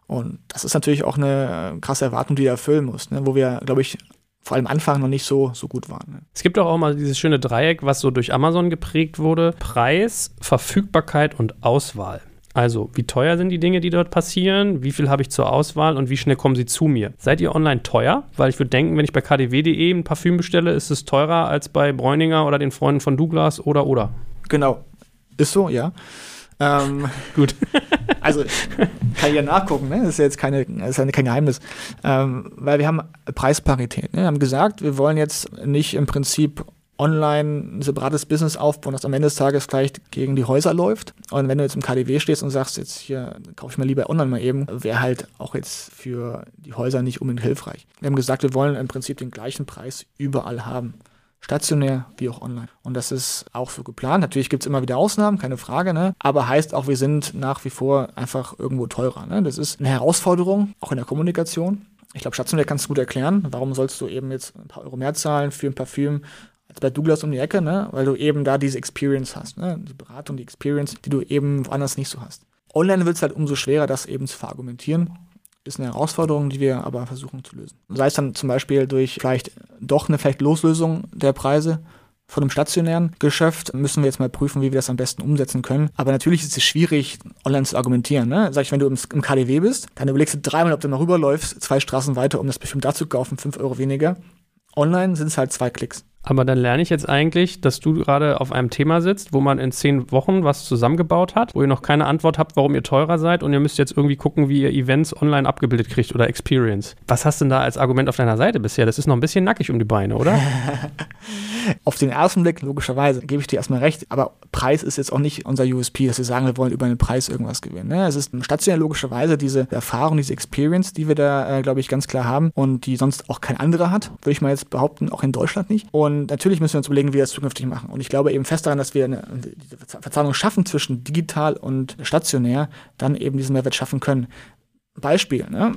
Und das ist natürlich auch eine krasse Erwartung, die du erfüllen musst, ne? wo wir, glaube ich, vor allem Anfang noch nicht so, so gut waren. Ne? Es gibt auch, auch mal dieses schöne Dreieck, was so durch Amazon geprägt wurde. Preis, Verfügbarkeit und Auswahl. Also, wie teuer sind die Dinge, die dort passieren? Wie viel habe ich zur Auswahl und wie schnell kommen sie zu mir? Seid ihr online teuer? Weil ich würde denken, wenn ich bei kdw.de ein Parfüm bestelle, ist es teurer als bei Bräuninger oder den Freunden von Douglas oder oder. Genau. Ist so, ja. Ähm, Gut. also kann ich ja nachgucken, ne? Das ist ja jetzt keine, das ist ja kein Geheimnis. Ähm, weil wir haben Preisparität. Ne? Wir haben gesagt, wir wollen jetzt nicht im Prinzip online ein separates Business aufbauen, das am Ende des Tages gleich gegen die Häuser läuft. Und wenn du jetzt im KDW stehst und sagst, jetzt hier kaufe ich mir lieber online mal eben, wäre halt auch jetzt für die Häuser nicht unbedingt hilfreich. Wir haben gesagt, wir wollen im Prinzip den gleichen Preis überall haben. Stationär wie auch online. Und das ist auch so geplant. Natürlich gibt es immer wieder Ausnahmen, keine Frage, ne? aber heißt auch, wir sind nach wie vor einfach irgendwo teurer. Ne? Das ist eine Herausforderung, auch in der Kommunikation. Ich glaube, stationär kannst du gut erklären. Warum sollst du eben jetzt ein paar Euro mehr zahlen für ein Parfüm als bei Douglas um die Ecke, ne? weil du eben da diese Experience hast, ne? die Beratung, die Experience, die du eben woanders nicht so hast. Online wird es halt umso schwerer, das eben zu verargumentieren. Ist eine Herausforderung, die wir aber versuchen zu lösen. Sei es dann zum Beispiel durch vielleicht doch eine vielleicht Loslösung der Preise von einem stationären Geschäft müssen wir jetzt mal prüfen, wie wir das am besten umsetzen können. Aber natürlich ist es schwierig, online zu argumentieren. Ne? Sag ich, wenn du im, im KDW bist, dann überlegst du dreimal, ob du mal rüberläufst, zwei Straßen weiter, um das Parfüm da zu kaufen, fünf Euro weniger. Online sind es halt zwei Klicks. Aber dann lerne ich jetzt eigentlich, dass du gerade auf einem Thema sitzt, wo man in zehn Wochen was zusammengebaut hat, wo ihr noch keine Antwort habt, warum ihr teurer seid und ihr müsst jetzt irgendwie gucken, wie ihr Events online abgebildet kriegt oder Experience. Was hast du denn da als Argument auf deiner Seite bisher? Das ist noch ein bisschen nackig um die Beine, oder? auf den ersten Blick, logischerweise, gebe ich dir erstmal recht, aber Preis ist jetzt auch nicht unser USP, dass wir sagen, wir wollen über einen Preis irgendwas gewinnen. Ne? Es ist stationär logischerweise diese Erfahrung, diese Experience, die wir da, äh, glaube ich, ganz klar haben und die sonst auch kein anderer hat, würde ich mal jetzt behaupten, auch in Deutschland nicht. Und natürlich müssen wir uns überlegen, wie wir das zukünftig machen. Und ich glaube eben fest daran, dass wir eine, Verzahnung schaffen zwischen digital und stationär, dann eben diesen Mehrwert schaffen können. Beispiel, ne?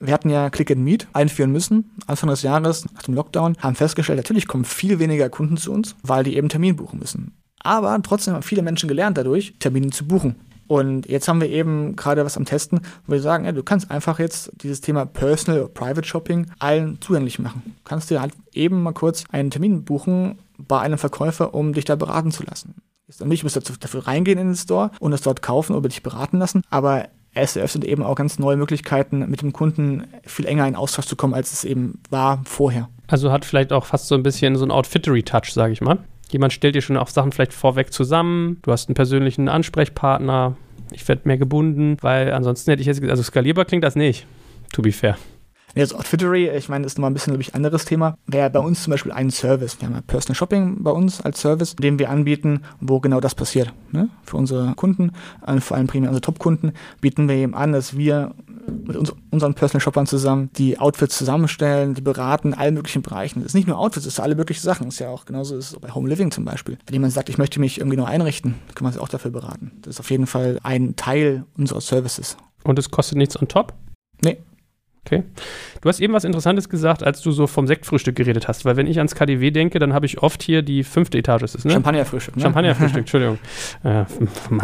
Wir hatten ja Click and Meet einführen müssen, Anfang des Jahres, nach dem Lockdown, haben festgestellt, natürlich kommen viel weniger Kunden zu uns, weil die eben Termin buchen müssen. Aber trotzdem haben viele Menschen gelernt dadurch, Termine zu buchen. Und jetzt haben wir eben gerade was am Testen, wo wir sagen, ja, du kannst einfach jetzt dieses Thema Personal oder Private Shopping allen zugänglich machen. Du kannst dir halt eben mal kurz einen Termin buchen bei einem Verkäufer, um dich da beraten zu lassen. Jetzt nicht, musst dafür reingehen in den Store und es dort kaufen oder dich beraten lassen, aber es eröffnet eben auch ganz neue Möglichkeiten, mit dem Kunden viel enger in Austausch zu kommen, als es eben war vorher. Also hat vielleicht auch fast so ein bisschen so ein Outfittery-Touch, sage ich mal. Jemand stellt dir schon auch Sachen vielleicht vorweg zusammen, du hast einen persönlichen Ansprechpartner, ich werde mehr gebunden, weil ansonsten hätte ich jetzt, also skalierbar klingt das nicht, to be fair. Jetzt Outfittery, ich meine, ist nochmal ein bisschen, glaube ich, anderes Thema. Wäre bei uns zum Beispiel ein Service. Wir haben ja Personal Shopping bei uns als Service, den wir anbieten, wo genau das passiert. Ne? Für unsere Kunden, äh, vor allem primär unsere Top-Kunden, bieten wir eben an, dass wir mit uns, unseren Personal Shoppern zusammen die Outfits zusammenstellen, die beraten in allen möglichen Bereichen. Das ist nicht nur Outfits, das ist alle möglichen Sachen. Das ist ja auch genauso ist bei Home Living zum Beispiel. Wenn jemand sagt, ich möchte mich irgendwie nur einrichten, können wir uns auch dafür beraten. Das ist auf jeden Fall ein Teil unserer Services. Und es kostet nichts on top? Nee, Okay. Du hast eben was Interessantes gesagt, als du so vom Sektfrühstück geredet hast, weil wenn ich ans KDW denke, dann habe ich oft hier die fünfte Etage, ist es, ne? Champagnerfrühstück. Ne? Champagnerfrühstück, Entschuldigung. Äh,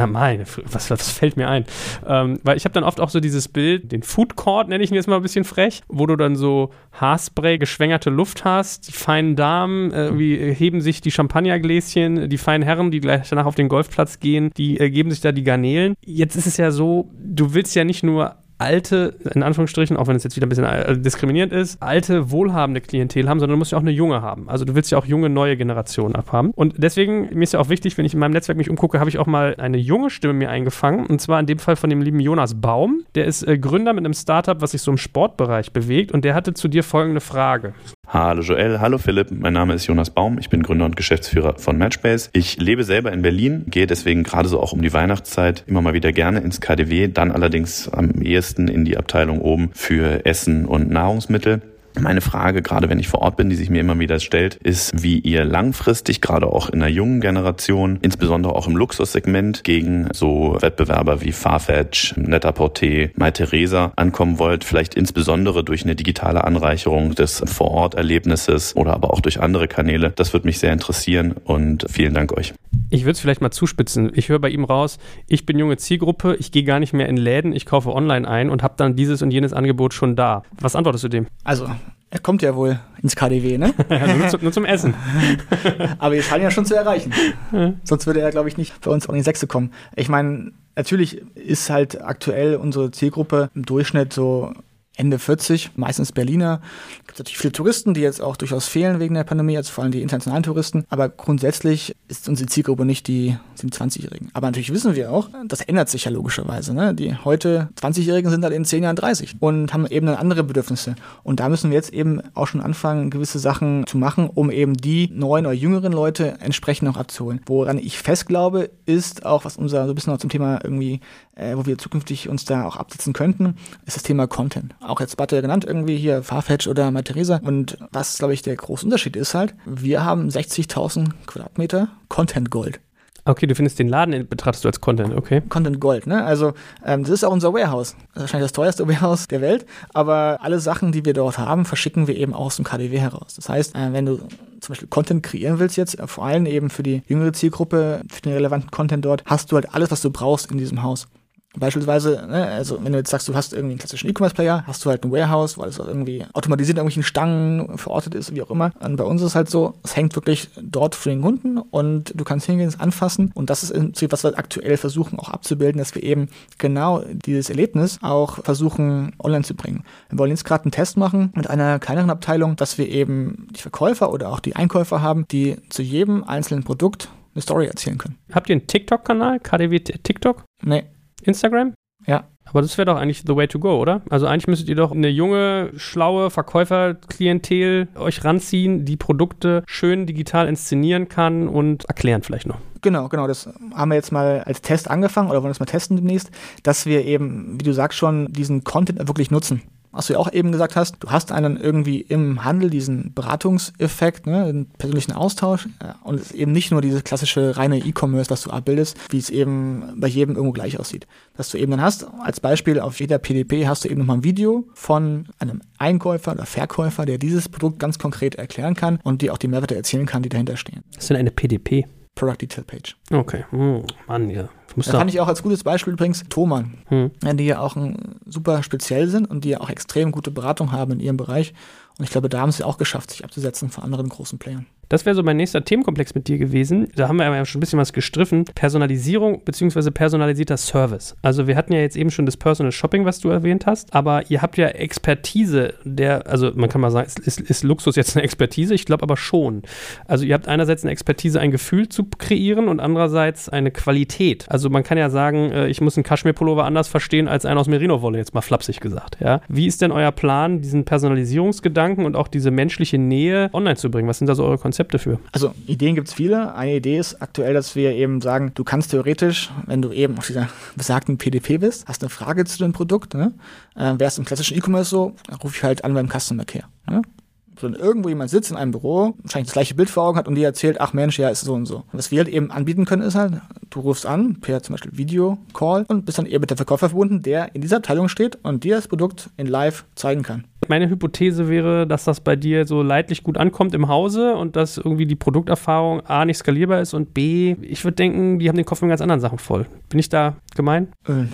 meine, was, was fällt mir ein? Ähm, weil ich habe dann oft auch so dieses Bild, den Food Court nenne ich ihn jetzt mal ein bisschen frech, wo du dann so Haarspray, geschwängerte Luft hast, die feinen Damen, äh, wie heben sich die Champagnergläschen, die feinen Herren, die gleich danach auf den Golfplatz gehen, die äh, geben sich da die Garnelen. Jetzt ist es ja so, du willst ja nicht nur alte, in Anführungsstrichen, auch wenn es jetzt wieder ein bisschen äh, diskriminierend ist, alte, wohlhabende Klientel haben, sondern du musst ja auch eine junge haben. Also du willst ja auch junge, neue Generationen abhaben. Und deswegen, mir ist ja auch wichtig, wenn ich in meinem Netzwerk mich umgucke, habe ich auch mal eine junge Stimme mir eingefangen. Und zwar in dem Fall von dem lieben Jonas Baum. Der ist äh, Gründer mit einem Startup, was sich so im Sportbereich bewegt. Und der hatte zu dir folgende Frage. Hallo Joel, hallo Philipp, mein Name ist Jonas Baum, ich bin Gründer und Geschäftsführer von Matchbase. Ich lebe selber in Berlin, gehe deswegen gerade so auch um die Weihnachtszeit immer mal wieder gerne ins KDW, dann allerdings am ehesten in die Abteilung oben für Essen und Nahrungsmittel. Meine Frage, gerade wenn ich vor Ort bin, die sich mir immer wieder stellt, ist, wie ihr langfristig, gerade auch in der jungen Generation, insbesondere auch im Luxussegment, gegen so Wettbewerber wie Farfetch, Net-a-Porter, MyTheresa ankommen wollt. Vielleicht insbesondere durch eine digitale Anreicherung des Vororterlebnisses oder aber auch durch andere Kanäle. Das würde mich sehr interessieren und vielen Dank euch. Ich würde es vielleicht mal zuspitzen. Ich höre bei ihm raus, ich bin junge Zielgruppe, ich gehe gar nicht mehr in Läden, ich kaufe online ein und habe dann dieses und jenes Angebot schon da. Was antwortest du dem? Also, Er kommt ja wohl ins KDW, ne? ja, nur, zum, nur zum Essen. Aber wir scheinen ja schon zu erreichen. Sonst würde er, glaube ich, nicht bei uns an die Sechste kommen. Ich meine, natürlich ist halt aktuell unsere Zielgruppe im Durchschnitt so Ende 40, meistens Berliner. Es gibt natürlich viele Touristen, die jetzt auch durchaus fehlen wegen der Pandemie, also vor allem die internationalen Touristen. Aber grundsätzlich ist unsere Zielgruppe nicht die 27-Jährigen. Aber natürlich wissen wir auch, das ändert sich ja logischerweise. Ne? Die heute 20-Jährigen sind halt in 10 Jahren 30 und haben eben dann andere Bedürfnisse. Und da müssen wir jetzt eben auch schon anfangen, gewisse Sachen zu machen, um eben die neuen oder jüngeren Leute entsprechend auch abzuholen. Woran ich fest glaube, ist auch, was unser so ein bisschen noch zum Thema irgendwie, äh, wo wir zukünftig uns da auch absetzen könnten, ist das Thema Content auch jetzt Batte genannt, irgendwie hier Farfetch oder Matheresa. Und was, glaube ich, der große Unterschied ist halt, wir haben 60.000 Quadratmeter Content Gold. Okay, du findest den Laden, betrachtest du als Content, okay. Content Gold, ne? Also, ähm, das ist auch unser Warehouse. Das ist wahrscheinlich das teuerste Warehouse der Welt. Aber alle Sachen, die wir dort haben, verschicken wir eben aus dem KDW heraus. Das heißt, äh, wenn du zum Beispiel Content kreieren willst jetzt, äh, vor allem eben für die jüngere Zielgruppe, für den relevanten Content dort, hast du halt alles, was du brauchst in diesem Haus. Beispielsweise, ne, also wenn du jetzt sagst, du hast irgendwie einen klassischen E-Commerce-Player, hast du halt ein Warehouse, weil es auch irgendwie automatisiert in irgendwelchen Stangen verortet ist, wie auch immer. Und bei uns ist es halt so, es hängt wirklich dort für den Kunden und du kannst hingehen, es anfassen. Und das ist im Prinzip, was wir aktuell versuchen auch abzubilden, dass wir eben genau dieses Erlebnis auch versuchen online zu bringen. Wir wollen jetzt gerade einen Test machen mit einer kleineren Abteilung, dass wir eben die Verkäufer oder auch die Einkäufer haben, die zu jedem einzelnen Produkt eine Story erzählen können. Habt ihr einen TikTok-Kanal? KDW TikTok? Nee. Instagram? Ja. Aber das wäre doch eigentlich the way to go, oder? Also eigentlich müsstet ihr doch eine junge, schlaue Verkäuferklientel euch ranziehen, die Produkte schön digital inszenieren kann und erklären vielleicht noch. Genau, genau. Das haben wir jetzt mal als Test angefangen oder wollen das mal testen demnächst, dass wir eben, wie du sagst schon, diesen Content wirklich nutzen was du ja auch eben gesagt hast, du hast einen irgendwie im Handel diesen Beratungseffekt, ne, den persönlichen Austausch ja, und es ist eben nicht nur dieses klassische reine E-Commerce, was du abbildest, wie es eben bei jedem irgendwo gleich aussieht. Dass du eben dann hast, als Beispiel auf jeder PDP hast du eben nochmal ein Video von einem Einkäufer oder Verkäufer, der dieses Produkt ganz konkret erklären kann und dir auch die Mehrwerte erzählen kann, die dahinter stehen. Das ist denn eine PDP? Product Detail Page. Okay. Oh, Mann, ja. Da fand ich auch als gutes Beispiel übrigens Thomann, hm. die ja auch ein, super speziell sind und die ja auch extrem gute Beratung haben in ihrem Bereich. Und ich glaube, da haben sie auch geschafft, sich abzusetzen von anderen großen Playern. Das wäre so mein nächster Themenkomplex mit dir gewesen. Da haben wir ja schon ein bisschen was gestriffen. Personalisierung bzw. personalisierter Service. Also wir hatten ja jetzt eben schon das Personal Shopping, was du erwähnt hast, aber ihr habt ja Expertise, der, also man kann mal sagen, ist, ist Luxus jetzt eine Expertise? Ich glaube aber schon. Also ihr habt einerseits eine Expertise, ein Gefühl zu kreieren und andererseits eine Qualität. Also man kann ja sagen, äh, ich muss einen Kaschmir-Pullover anders verstehen als einen aus Merino-Wolle, jetzt mal flapsig gesagt. Ja? Wie ist denn euer Plan, diesen Personalisierungsgedanken und auch diese menschliche Nähe online zu bringen? Was sind da so eure Konzepte? Konzepte für? Also Ideen gibt es viele. Eine Idee ist aktuell, dass wir eben sagen, du kannst theoretisch, wenn du eben auf dieser besagten PDP bist, hast eine Frage zu dem Produkt, ne? äh, wäre es im klassischen E-Commerce so, rufe ich halt an beim Customer Care. Ne? Wenn irgendwo jemand sitzt in einem Büro, wahrscheinlich das gleiche Bild vor Augen hat und dir erzählt, ach Mensch, ja, ist so und so. Und was wir halt eben anbieten können, ist halt, du rufst an, per zum Beispiel Video-Call und bist dann eher mit der Verkäufer verbunden, der in dieser Abteilung steht und dir das Produkt in live zeigen kann. Meine Hypothese wäre, dass das bei dir so leidlich gut ankommt im Hause und dass irgendwie die Produkterfahrung A nicht skalierbar ist und B, ich würde denken, die haben den Kopf mit ganz anderen Sachen voll. Bin ich da gemein? Äh.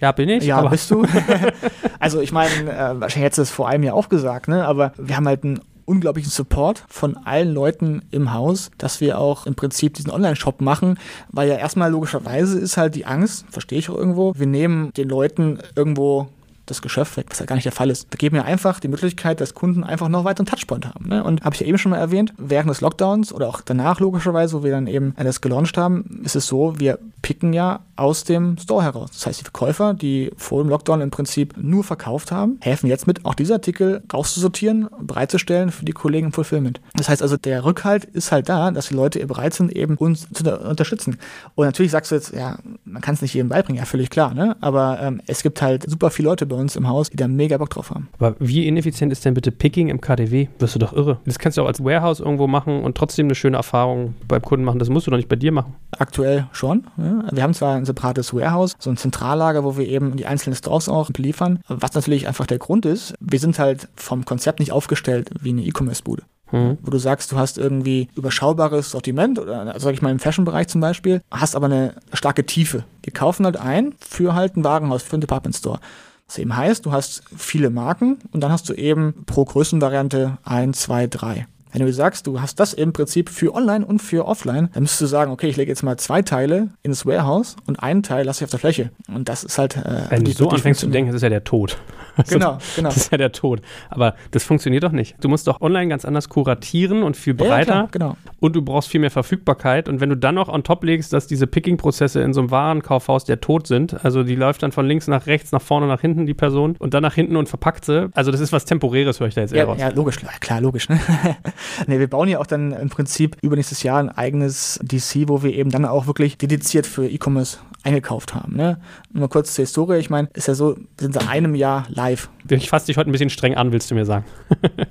Ja, bin ich. Ja, bist du. also ich meine, äh, wahrscheinlich hättest du es vor einem Jahr auch gesagt, ne? aber wir haben halt einen unglaublichen Support von allen Leuten im Haus, dass wir auch im Prinzip diesen Online-Shop machen, weil ja erstmal logischerweise ist halt die Angst, verstehe ich auch irgendwo, wir nehmen den Leuten irgendwo das Geschäft weg, was ja gar nicht der Fall ist. Da geben wir einfach die Möglichkeit, dass Kunden einfach noch weiteren Touchpoint haben. Ne? Und habe ich ja eben schon mal erwähnt, während des Lockdowns oder auch danach logischerweise, wo wir dann eben das gelauncht haben, ist es so, wir picken ja aus dem Store heraus. Das heißt, die Verkäufer, die vor dem Lockdown im Prinzip nur verkauft haben, helfen jetzt mit, auch diese Artikel rauszusortieren, bereitzustellen für die Kollegen im Fulfillment. Das heißt also, der Rückhalt ist halt da, dass die Leute bereit sind, eben uns zu unterstützen. Und natürlich sagst du jetzt, ja, man kann es nicht jedem beibringen, ja, völlig klar, ne? Aber ähm, es gibt halt super viele Leute bei uns im Haus, die da mega Bock drauf haben. Aber wie ineffizient ist denn bitte Picking im KDW? Wirst du doch irre. Das kannst du auch als Warehouse irgendwo machen und trotzdem eine schöne Erfahrung beim Kunden machen. Das musst du doch nicht bei dir machen. Aktuell schon. Ja. Wir haben zwar ein separates Warehouse, so ein Zentrallager, wo wir eben die einzelnen Stores auch beliefern, was natürlich einfach der Grund ist, wir sind halt vom Konzept nicht aufgestellt wie eine E-Commerce-Bude. Mhm. Wo du sagst, du hast irgendwie überschaubares Sortiment, oder sag ich mal im Fashion-Bereich zum Beispiel, hast aber eine starke Tiefe. Wir kaufen halt ein für halt ein Warenhaus, für ein Department Store. Das eben heißt, du hast viele Marken und dann hast du eben pro Größenvariante 1, 2, 3. Wenn du sagst, du hast das im Prinzip für online und für offline, dann müsstest du sagen, okay, ich lege jetzt mal zwei Teile ins Warehouse und einen Teil lasse ich auf der Fläche. Und das ist halt. Äh, Wenn du so anfängst zu denken, das ist ja der Tod. Genau, genau. Das ist ja der Tod. Aber das funktioniert doch nicht. Du musst doch online ganz anders kuratieren und viel breiter. Ja, klar, genau. Und du brauchst viel mehr Verfügbarkeit. Und wenn du dann noch on top legst, dass diese Picking-Prozesse in so einem Warenkaufhaus der Tod sind, also die läuft dann von links nach rechts, nach vorne, nach hinten, die Person, und dann nach hinten und verpackt sie. Also das ist was Temporäres, höre ich da jetzt eher ja, raus. Ja, logisch, klar, logisch. Ne? nee, wir bauen ja auch dann im Prinzip übernächstes Jahr ein eigenes DC, wo wir eben dann auch wirklich dediziert für E-Commerce eingekauft haben. Ne? Nur kurz zur Historie. Ich meine, ist ja so, wir sind seit einem Jahr live. Ich fasse dich heute ein bisschen streng an, willst du mir sagen?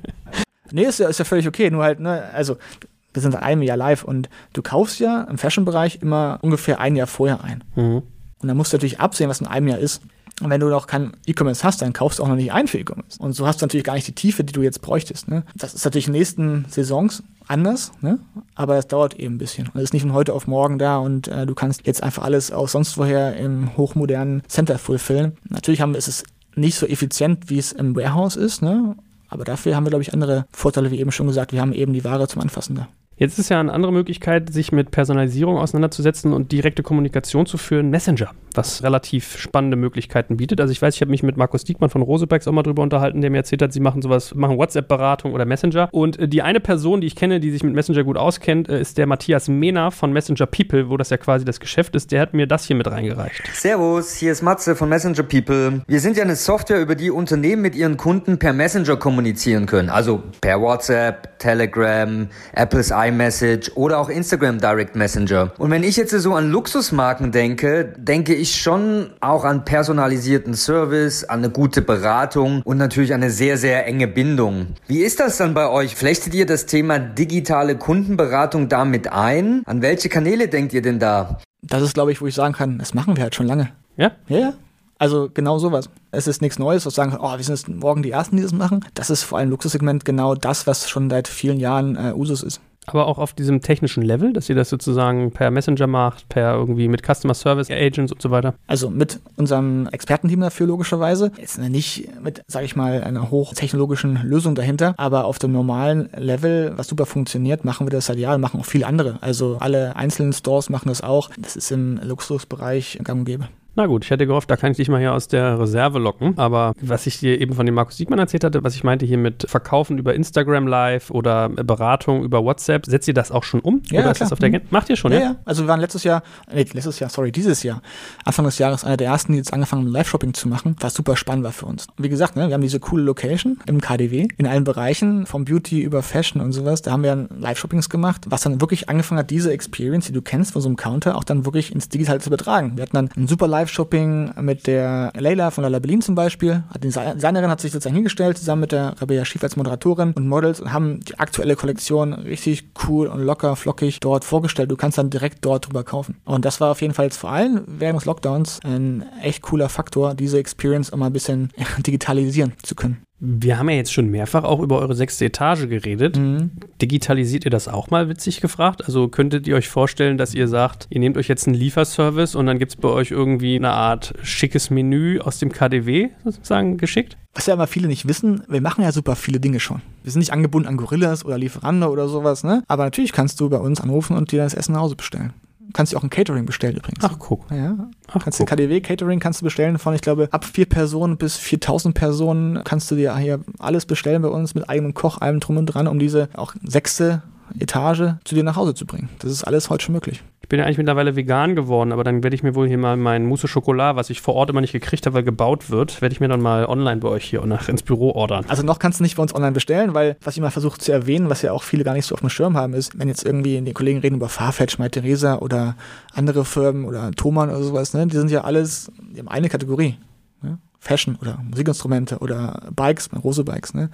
nee, ist ja, ist ja völlig okay. Nur halt, ne, also wir sind seit einem Jahr live und du kaufst ja im Fashion-Bereich immer ungefähr ein Jahr vorher ein. Mhm. Und dann musst du natürlich absehen, was in einem Jahr ist. Und wenn du noch kein E-Commerce hast, dann kaufst du auch noch nicht ein für E-Commerce. Und so hast du natürlich gar nicht die Tiefe, die du jetzt bräuchtest. Ne? Das ist natürlich in den nächsten Saisons anders, ne? aber es dauert eben ein bisschen. Und es ist nicht von heute auf morgen da und äh, du kannst jetzt einfach alles aus sonst woher im hochmodernen Center fulfillen. Natürlich haben, ist es nicht so effizient, wie es im Warehouse ist, ne? aber dafür haben wir, glaube ich, andere Vorteile, wie eben schon gesagt. Wir haben eben die Ware zum Anfassen da. Jetzt ist ja eine andere Möglichkeit, sich mit Personalisierung auseinanderzusetzen und direkte Kommunikation zu führen, Messenger, was relativ spannende Möglichkeiten bietet. Also ich weiß, ich habe mich mit Markus Diekmann von Rosebergs auch mal drüber unterhalten, der mir erzählt hat, sie machen sowas, machen WhatsApp-Beratung oder Messenger. Und äh, die eine Person, die ich kenne, die sich mit Messenger gut auskennt, äh, ist der Matthias Mehner von Messenger People, wo das ja quasi das Geschäft ist. Der hat mir das hier mit reingereicht. Servus, hier ist Matze von Messenger People. Wir sind ja eine Software, über die Unternehmen mit ihren Kunden per Messenger kommunizieren können. Also per WhatsApp, Telegram, Apple's iMessage oder auch Instagram Direct Messenger. Und wenn ich jetzt so an Luxusmarken denke, denke ich schon auch an personalisierten Service, an eine gute Beratung und natürlich eine sehr, sehr enge Bindung. Wie ist das dann bei euch? Flechtet ihr das Thema digitale Kundenberatung damit ein? An welche Kanäle denkt ihr denn da? Das ist, glaube ich, wo ich sagen kann, das machen wir halt schon lange. Ja? Ja, ja. Also genau sowas. Es ist nichts Neues, was sagen, oh, wir sind jetzt morgen die Ersten, die das machen. Das ist vor allem Luxussegment genau das, was schon seit vielen Jahren äh, Usus ist. Aber auch auf diesem technischen Level, dass ihr das sozusagen per Messenger macht, per irgendwie mit Customer Service Agents und so weiter? Also mit unserem Expertenteam dafür logischerweise. Jetzt nicht mit, sage ich mal, einer hochtechnologischen Lösung dahinter, aber auf dem normalen Level, was super funktioniert, machen wir das seit Jahren, machen auch viele andere. Also alle einzelnen Stores machen das auch. Das ist im Luxusbereich gang und gäbe. Na gut, ich hätte gehofft, da kann ich dich mal hier aus der Reserve locken. Aber was ich dir eben von dem Markus Siegmann erzählt hatte, was ich meinte hier mit Verkaufen über Instagram Live oder Beratung über WhatsApp, setzt ihr das auch schon um? Ja, oder ist das auf der mhm. Macht ihr schon, ja? Ja, ja. Also wir waren letztes Jahr, nee, letztes Jahr, sorry, dieses Jahr, Anfang des Jahres einer der ersten, die jetzt angefangen haben, Live-Shopping zu machen, was super spannend war für uns. Wie gesagt, ne, wir haben diese coole Location im KDW, in allen Bereichen, vom Beauty über Fashion und sowas. Da haben wir Live-Shoppings gemacht, was dann wirklich angefangen hat, diese Experience, die du kennst von so einem Counter, auch dann wirklich ins Digital zu übertragen. Wir hatten dann ein super Live-Shopping mit der Leila von Lala Berlin zum Beispiel. Die Designerin hat sich sozusagen hingestellt, zusammen mit der Rabea Schief als Moderatorin und Models und haben die aktuelle Kollektion richtig cool und locker, flockig dort vorgestellt. Du kannst dann direkt dort drüber kaufen. Und das war auf jeden Fall jetzt vor allem während des Lockdowns ein echt cooler Faktor, diese Experience mal ein bisschen digitalisieren zu können. Wir haben ja jetzt schon mehrfach auch über eure sechste Etage geredet. Mhm. Digitalisiert ihr das auch mal, witzig gefragt? Also könntet ihr euch vorstellen, dass ihr sagt, ihr nehmt euch jetzt einen Lieferservice und dann gibt es bei euch irgendwie eine Art schickes Menü aus dem KDW sozusagen geschickt? Was ja immer viele nicht wissen, wir machen ja super viele Dinge schon. Wir sind nicht angebunden an Gorillas oder Lieferando oder sowas, ne? Aber natürlich kannst du bei uns anrufen und dir das Essen nach Hause bestellen kannst du auch ein Catering bestellen übrigens. Ach, guck. Ja. Ach, kannst guck. KDW Catering kannst du bestellen von, ich glaube, ab vier Personen bis 4000 Personen kannst du dir hier alles bestellen bei uns mit eigenem Koch, allem drum und dran, um diese auch sechste Etage zu dir nach Hause zu bringen. Das ist alles heute schon möglich. Ich bin ja eigentlich mittlerweile vegan geworden, aber dann werde ich mir wohl hier mal mein Mousse Schokolade, was ich vor Ort immer nicht gekriegt habe, weil gebaut wird, werde ich mir dann mal online bei euch hier und nach ins Büro ordern. Also noch kannst du nicht bei uns online bestellen, weil was ich mal versuche zu erwähnen, was ja auch viele gar nicht so auf dem Schirm haben, ist, wenn jetzt irgendwie die Kollegen reden über Farfetch, My Theresa oder andere Firmen oder Thomann oder sowas, ne, die sind ja alles, haben eine Kategorie. Ne? Fashion oder Musikinstrumente oder Bikes, Rose Bikes. Ne?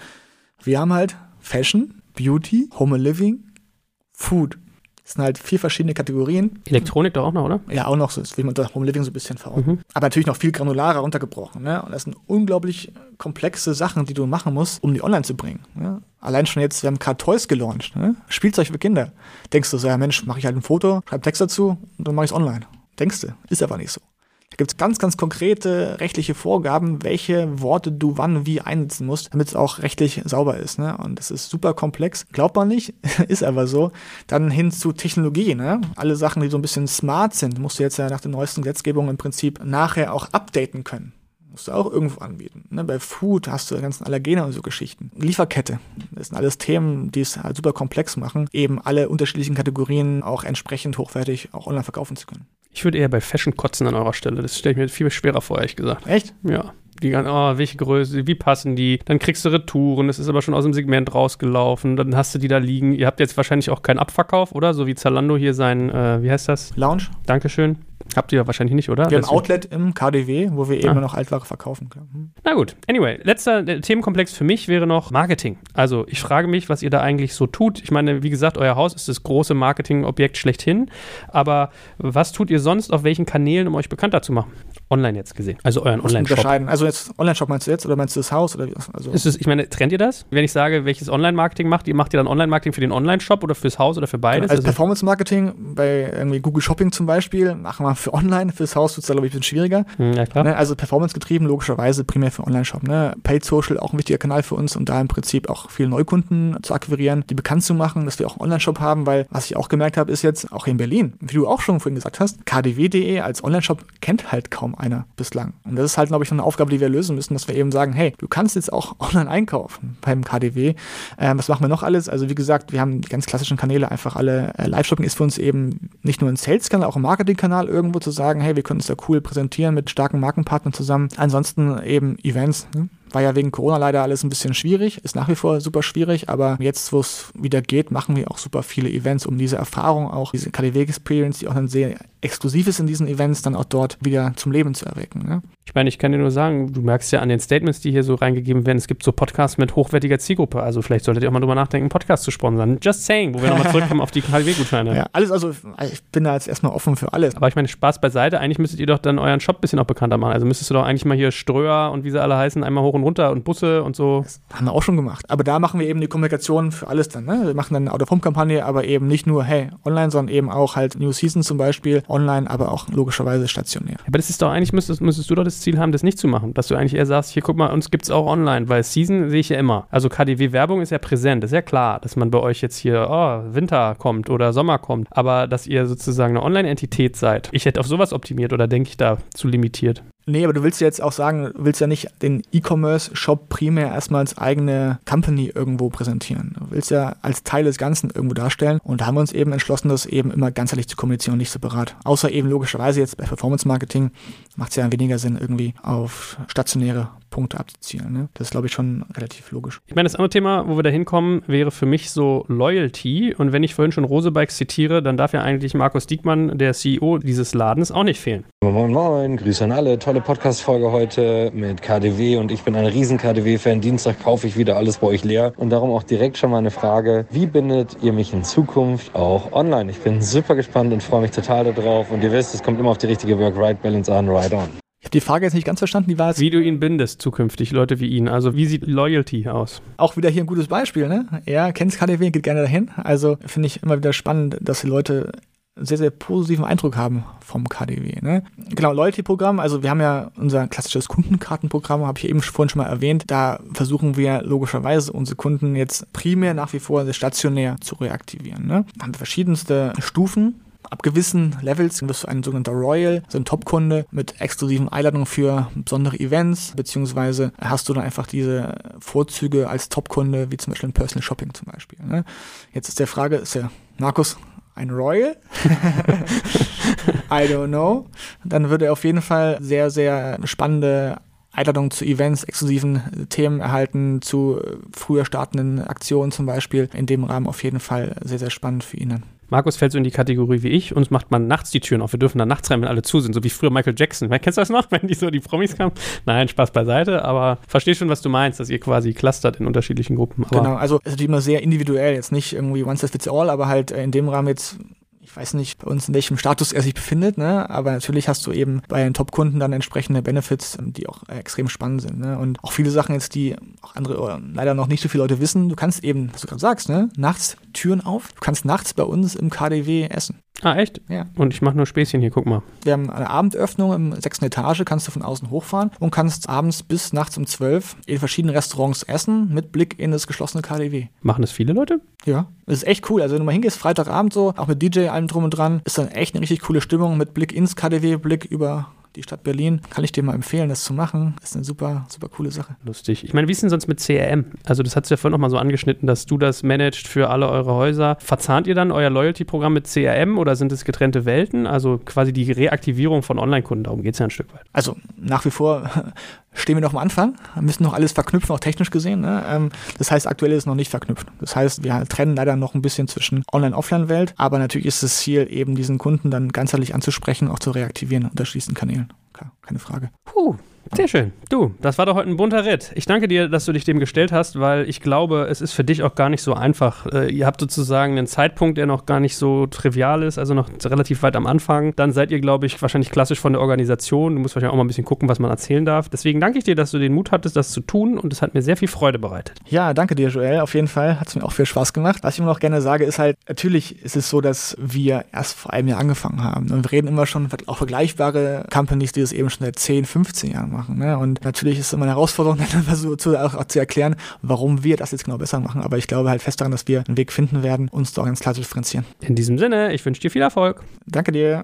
Wir haben halt Fashion, Beauty, Home and Living, Food. Das sind halt vier verschiedene Kategorien. Elektronik doch auch noch, oder? Ja, auch noch so. Das will man unter Home Living so ein bisschen verordnen. Mhm. Aber natürlich noch viel granularer runtergebrochen. Ne? Und das sind unglaublich komplexe Sachen, die du machen musst, um die online zu bringen. Ne? Allein schon jetzt, wir haben gerade Toys gelauncht. Ne? Spielzeug für Kinder. Denkst du so, ja Mensch, mache ich halt ein Foto, schreibe Text dazu und dann mache ich es online. Denkst du, ist aber nicht so. Gibt es ganz, ganz konkrete rechtliche Vorgaben, welche Worte du wann wie einsetzen musst, damit es auch rechtlich sauber ist. Ne? Und das ist super komplex. Glaubt man nicht, ist aber so. Dann hin zu Technologie. Ne? Alle Sachen, die so ein bisschen smart sind, musst du jetzt ja nach der neuesten Gesetzgebung im Prinzip nachher auch updaten können. Musst du auch irgendwo anbieten. Ne? Bei Food hast du ganzen Allergene und so Geschichten. Lieferkette. Das sind alles Themen, die es halt super komplex machen, eben alle unterschiedlichen Kategorien auch entsprechend hochwertig auch online verkaufen zu können. Ich würde eher bei Fashion kotzen an eurer Stelle. Das stelle ich mir viel schwerer vor, ehrlich gesagt. Echt? Ja. Die ganzen, oh, welche Größe, wie passen die? Dann kriegst du Retouren, das ist aber schon aus dem Segment rausgelaufen. Dann hast du die da liegen. Ihr habt jetzt wahrscheinlich auch keinen Abverkauf, oder? So wie Zalando hier sein, äh, wie heißt das? Lounge? Dankeschön. Habt ihr wahrscheinlich nicht, oder? Wir haben Deswegen- Outlet im KDW, wo wir eben Ah. noch Altware verkaufen können. Hm. Na gut, anyway, letzter Themenkomplex für mich wäre noch Marketing. Also ich frage mich, was ihr da eigentlich so tut. Ich meine, wie gesagt, euer Haus ist das große Marketingobjekt schlechthin, aber was tut ihr sonst auf welchen Kanälen, um euch bekannter zu machen? Online jetzt gesehen, also euren Online-Shop. unterscheiden. Also jetzt Online-Shop meinst du jetzt oder meinst du das Haus? Oder wie? Also Ist es, ich meine, trennt ihr das? Wenn ich sage, welches Online-Marketing macht ihr, macht ihr dann Online-Marketing für den Online-Shop oder fürs Haus oder für beides? als Also- Performance-Marketing bei irgendwie Google Shopping zum Beispiel machen wir für Online, fürs Haus wird es da glaube ich ein bisschen schwieriger. Hm, ja, klar. Ne? Also Performance getrieben, logischerweise primär für Online-Shop. Ne? Paid Social auch ein wichtiger Kanal für uns, um da im Prinzip auch viele Neukunden zu akquirieren, die bekannt zu machen, dass wir auch einen Online-Shop haben, weil was ich auch gemerkt habe, ist jetzt auch hier in Berlin, wie du auch schon vorhin gesagt hast, kdw.de als Online-Shop kennt halt kaum einer bislang. Und das ist halt, glaube ich, noch eine Aufgabe, die wir lösen müssen, dass wir eben sagen, hey, du kannst jetzt auch online einkaufen beim KDW. Ähm, was machen wir noch alles? Also wie gesagt, wir haben die ganz klassischen Kanäle einfach alle. Äh, Live-Shopping ist für uns eben nicht nur ein Sales-Kanal, auch ein Marketing-Kanal irgendwo zu sagen, hey, wir können uns da cool präsentieren mit starken Markenpartnern zusammen. Ansonsten eben Events. Ne? War ja wegen Corona leider alles ein bisschen schwierig, ist nach wie vor super schwierig, aber jetzt, wo es wieder geht, machen wir auch super viele Events, um diese Erfahrung, auch diese KDW-Experience, die auch dann sehr exklusiv ist in diesen Events, dann auch dort wieder zum Leben zu erwecken. Ne? Ich meine, ich kann dir nur sagen, du merkst ja an den Statements, die hier so reingegeben werden, es gibt so Podcasts mit hochwertiger Zielgruppe. Also vielleicht solltet ihr auch mal drüber nachdenken, einen Podcast zu sponsern. Just saying, wo wir nochmal zurückkommen auf die KW-Gutscheine. Ja, alles, also ich bin da jetzt erstmal offen für alles. Aber ich meine, Spaß beiseite, eigentlich müsstet ihr doch dann euren Shop ein bisschen auch bekannter machen. Also müsstest du doch eigentlich mal hier Ströer und wie sie alle heißen, einmal hoch und runter und Busse und so. Haben wir auch schon gemacht. Aber da machen wir eben die Kommunikation für alles dann. Ne? Wir machen dann eine Out-of-Home-Kampagne, aber eben nicht nur, hey, online, sondern eben auch halt New Season zum Beispiel, online, aber auch logischerweise stationär. Aber das ist doch eigentlich, müsstest, müsstest du doch das Ziel haben, das nicht zu machen. Dass du eigentlich eher sagst, hier guck mal, uns gibt es auch online, weil Season sehe ich ja immer. Also KDW-Werbung ist ja präsent, ist ja klar, dass man bei euch jetzt hier, oh, Winter kommt oder Sommer kommt. Aber dass ihr sozusagen eine Online-Entität seid. Ich hätte auf sowas optimiert oder denke ich da zu limitiert? Nee, aber du willst ja jetzt auch sagen, du willst ja nicht den E-Commerce-Shop primär erstmal als eigene Company irgendwo präsentieren. Du willst ja als Teil des Ganzen irgendwo darstellen. Und da haben wir uns eben entschlossen, das eben immer ganzheitlich zu kommunizieren und nicht separat. Außer eben logischerweise jetzt bei Performance-Marketing macht es ja weniger Sinn, irgendwie auf stationäre Punkte abzuzielen. Ne? Das ist, glaube ich, schon relativ logisch. Ich meine, das andere Thema, wo wir da hinkommen, wäre für mich so Loyalty. Und wenn ich vorhin schon Rosebikes zitiere, dann darf ja eigentlich Markus Diekmann, der CEO dieses Ladens, auch nicht fehlen. Moin Moin, Grüße an alle. Tolle Podcast-Folge heute mit KDW und ich bin ein riesen KDW-Fan. Dienstag kaufe ich wieder alles bei euch leer und darum auch direkt schon mal eine Frage. Wie bindet ihr mich in Zukunft auch online? Ich bin super gespannt und freue mich total darauf und ihr wisst, es kommt immer auf die richtige Work-Right-Balance an, right on. Die Frage jetzt nicht ganz verstanden, die war jetzt Wie du ihn bindest zukünftig, Leute wie ihn. Also wie sieht Loyalty aus? auch wieder hier ein gutes Beispiel. Ne? Er kennt KDW, geht gerne dahin. Also finde ich immer wieder spannend, dass die Leute sehr, sehr positiven Eindruck haben vom KDW. Ne? Genau, Loyalty-Programm, also wir haben ja unser klassisches Kundenkartenprogramm, habe ich eben vorhin schon mal erwähnt. Da versuchen wir logischerweise unsere Kunden jetzt primär nach wie vor stationär zu reaktivieren. Ne? Haben verschiedenste Stufen, Ab gewissen Levels wirst du ein sogenannter Royal, also ein Top-Kunde mit exklusiven Einladungen für besondere Events, beziehungsweise hast du dann einfach diese Vorzüge als Top-Kunde, wie zum Beispiel im Personal Shopping zum Beispiel. Ne? Jetzt ist der Frage, ist der Markus ein Royal? I don't know. Dann würde er auf jeden Fall sehr, sehr spannende Einladungen zu Events, exklusiven Themen erhalten, zu früher startenden Aktionen zum Beispiel. In dem Rahmen auf jeden Fall sehr, sehr spannend für ihn dann. Markus fällt so in die Kategorie wie ich. Uns macht man nachts die Türen auf. Wir dürfen dann nachts rein, wenn alle zu sind. So wie früher Michael Jackson. Kennst du das noch, wenn die so die Promis kamen? Nein, Spaß beiseite. Aber verstehe schon, was du meinst, dass ihr quasi clustert in unterschiedlichen Gruppen. Aber Genau, also ist natürlich immer sehr individuell, jetzt nicht irgendwie one size fits all, aber halt äh, in dem Rahmen jetzt, ich weiß nicht bei uns in welchem Status er sich befindet, ne? aber natürlich hast du eben bei den Top-Kunden dann entsprechende Benefits, die auch extrem spannend sind. Ne? Und auch viele Sachen jetzt, die auch andere oder leider noch nicht so viele Leute wissen, du kannst eben, was du gerade sagst, ne? nachts Türen auf, du kannst nachts bei uns im KDW essen. Ah, echt? Ja. Und ich mache nur Späßchen hier, guck mal. Wir haben eine Abendöffnung im sechsten Etage, kannst du von außen hochfahren und kannst abends bis nachts um zwölf in verschiedenen Restaurants essen mit Blick in das geschlossene KDW. Machen das viele Leute? Ja, das ist echt cool. Also wenn du mal hingehst, Freitagabend so, auch mit DJ, allem drum und dran, ist dann echt eine richtig coole Stimmung mit Blick ins KDW, Blick über die Stadt Berlin. Kann ich dir mal empfehlen, das zu machen. Ist eine super, super coole Sache. Lustig. Ich meine, wie ist denn sonst mit CRM? Also, das hast du ja vorhin noch mal so angeschnitten, dass du das managst für alle eure Häuser. Verzahnt ihr dann euer Loyalty-Programm mit CRM oder sind es getrennte Welten? Also quasi die Reaktivierung von Online-Kunden, darum geht es ja ein Stück weit. Also nach wie vor stehen wir noch am Anfang, müssen noch alles verknüpfen, auch technisch gesehen. Ne? Ähm, das heißt, aktuell ist noch nicht verknüpft. Das heißt, wir trennen leider noch ein bisschen zwischen Online-Offline-Welt, aber natürlich ist das Ziel, eben diesen Kunden dann ganzheitlich anzusprechen, auch zu reaktivieren unter schließenden Kanälen. Keine Frage. Puh, sehr schön. Du, das war doch heute ein bunter Ritt. Ich danke dir, dass du dich dem gestellt hast, weil ich glaube, es ist für dich auch gar nicht so einfach. Äh, ihr habt sozusagen einen Zeitpunkt, der noch gar nicht so trivial ist, also noch relativ weit am Anfang. Dann seid ihr, glaube ich, wahrscheinlich klassisch von der Organisation. Du musst wahrscheinlich auch mal ein bisschen gucken, was man erzählen darf. Deswegen danke ich dir, dass du den Mut hattest, das zu tun und es hat mir sehr viel Freude bereitet. Ja, danke dir, Joel. Auf jeden Fall hat es mir auch viel Spaß gemacht. Was ich immer noch gerne sage, ist halt, natürlich ist es so, dass wir erst vor einem Jahr angefangen haben. Und wir reden immer schon auch vergleichbare Companies, die das eben schon seit 10, 15 Jahren machen. Ne? Und natürlich ist es immer eine Herausforderung, dann so zu, auch, auch zu erklären, warum wir das jetzt genau besser machen. Aber ich glaube halt fest daran, dass wir einen Weg finden werden, uns da auch ganz klar zu differenzieren. In diesem Sinne, ich wünsche dir viel Erfolg. Danke dir.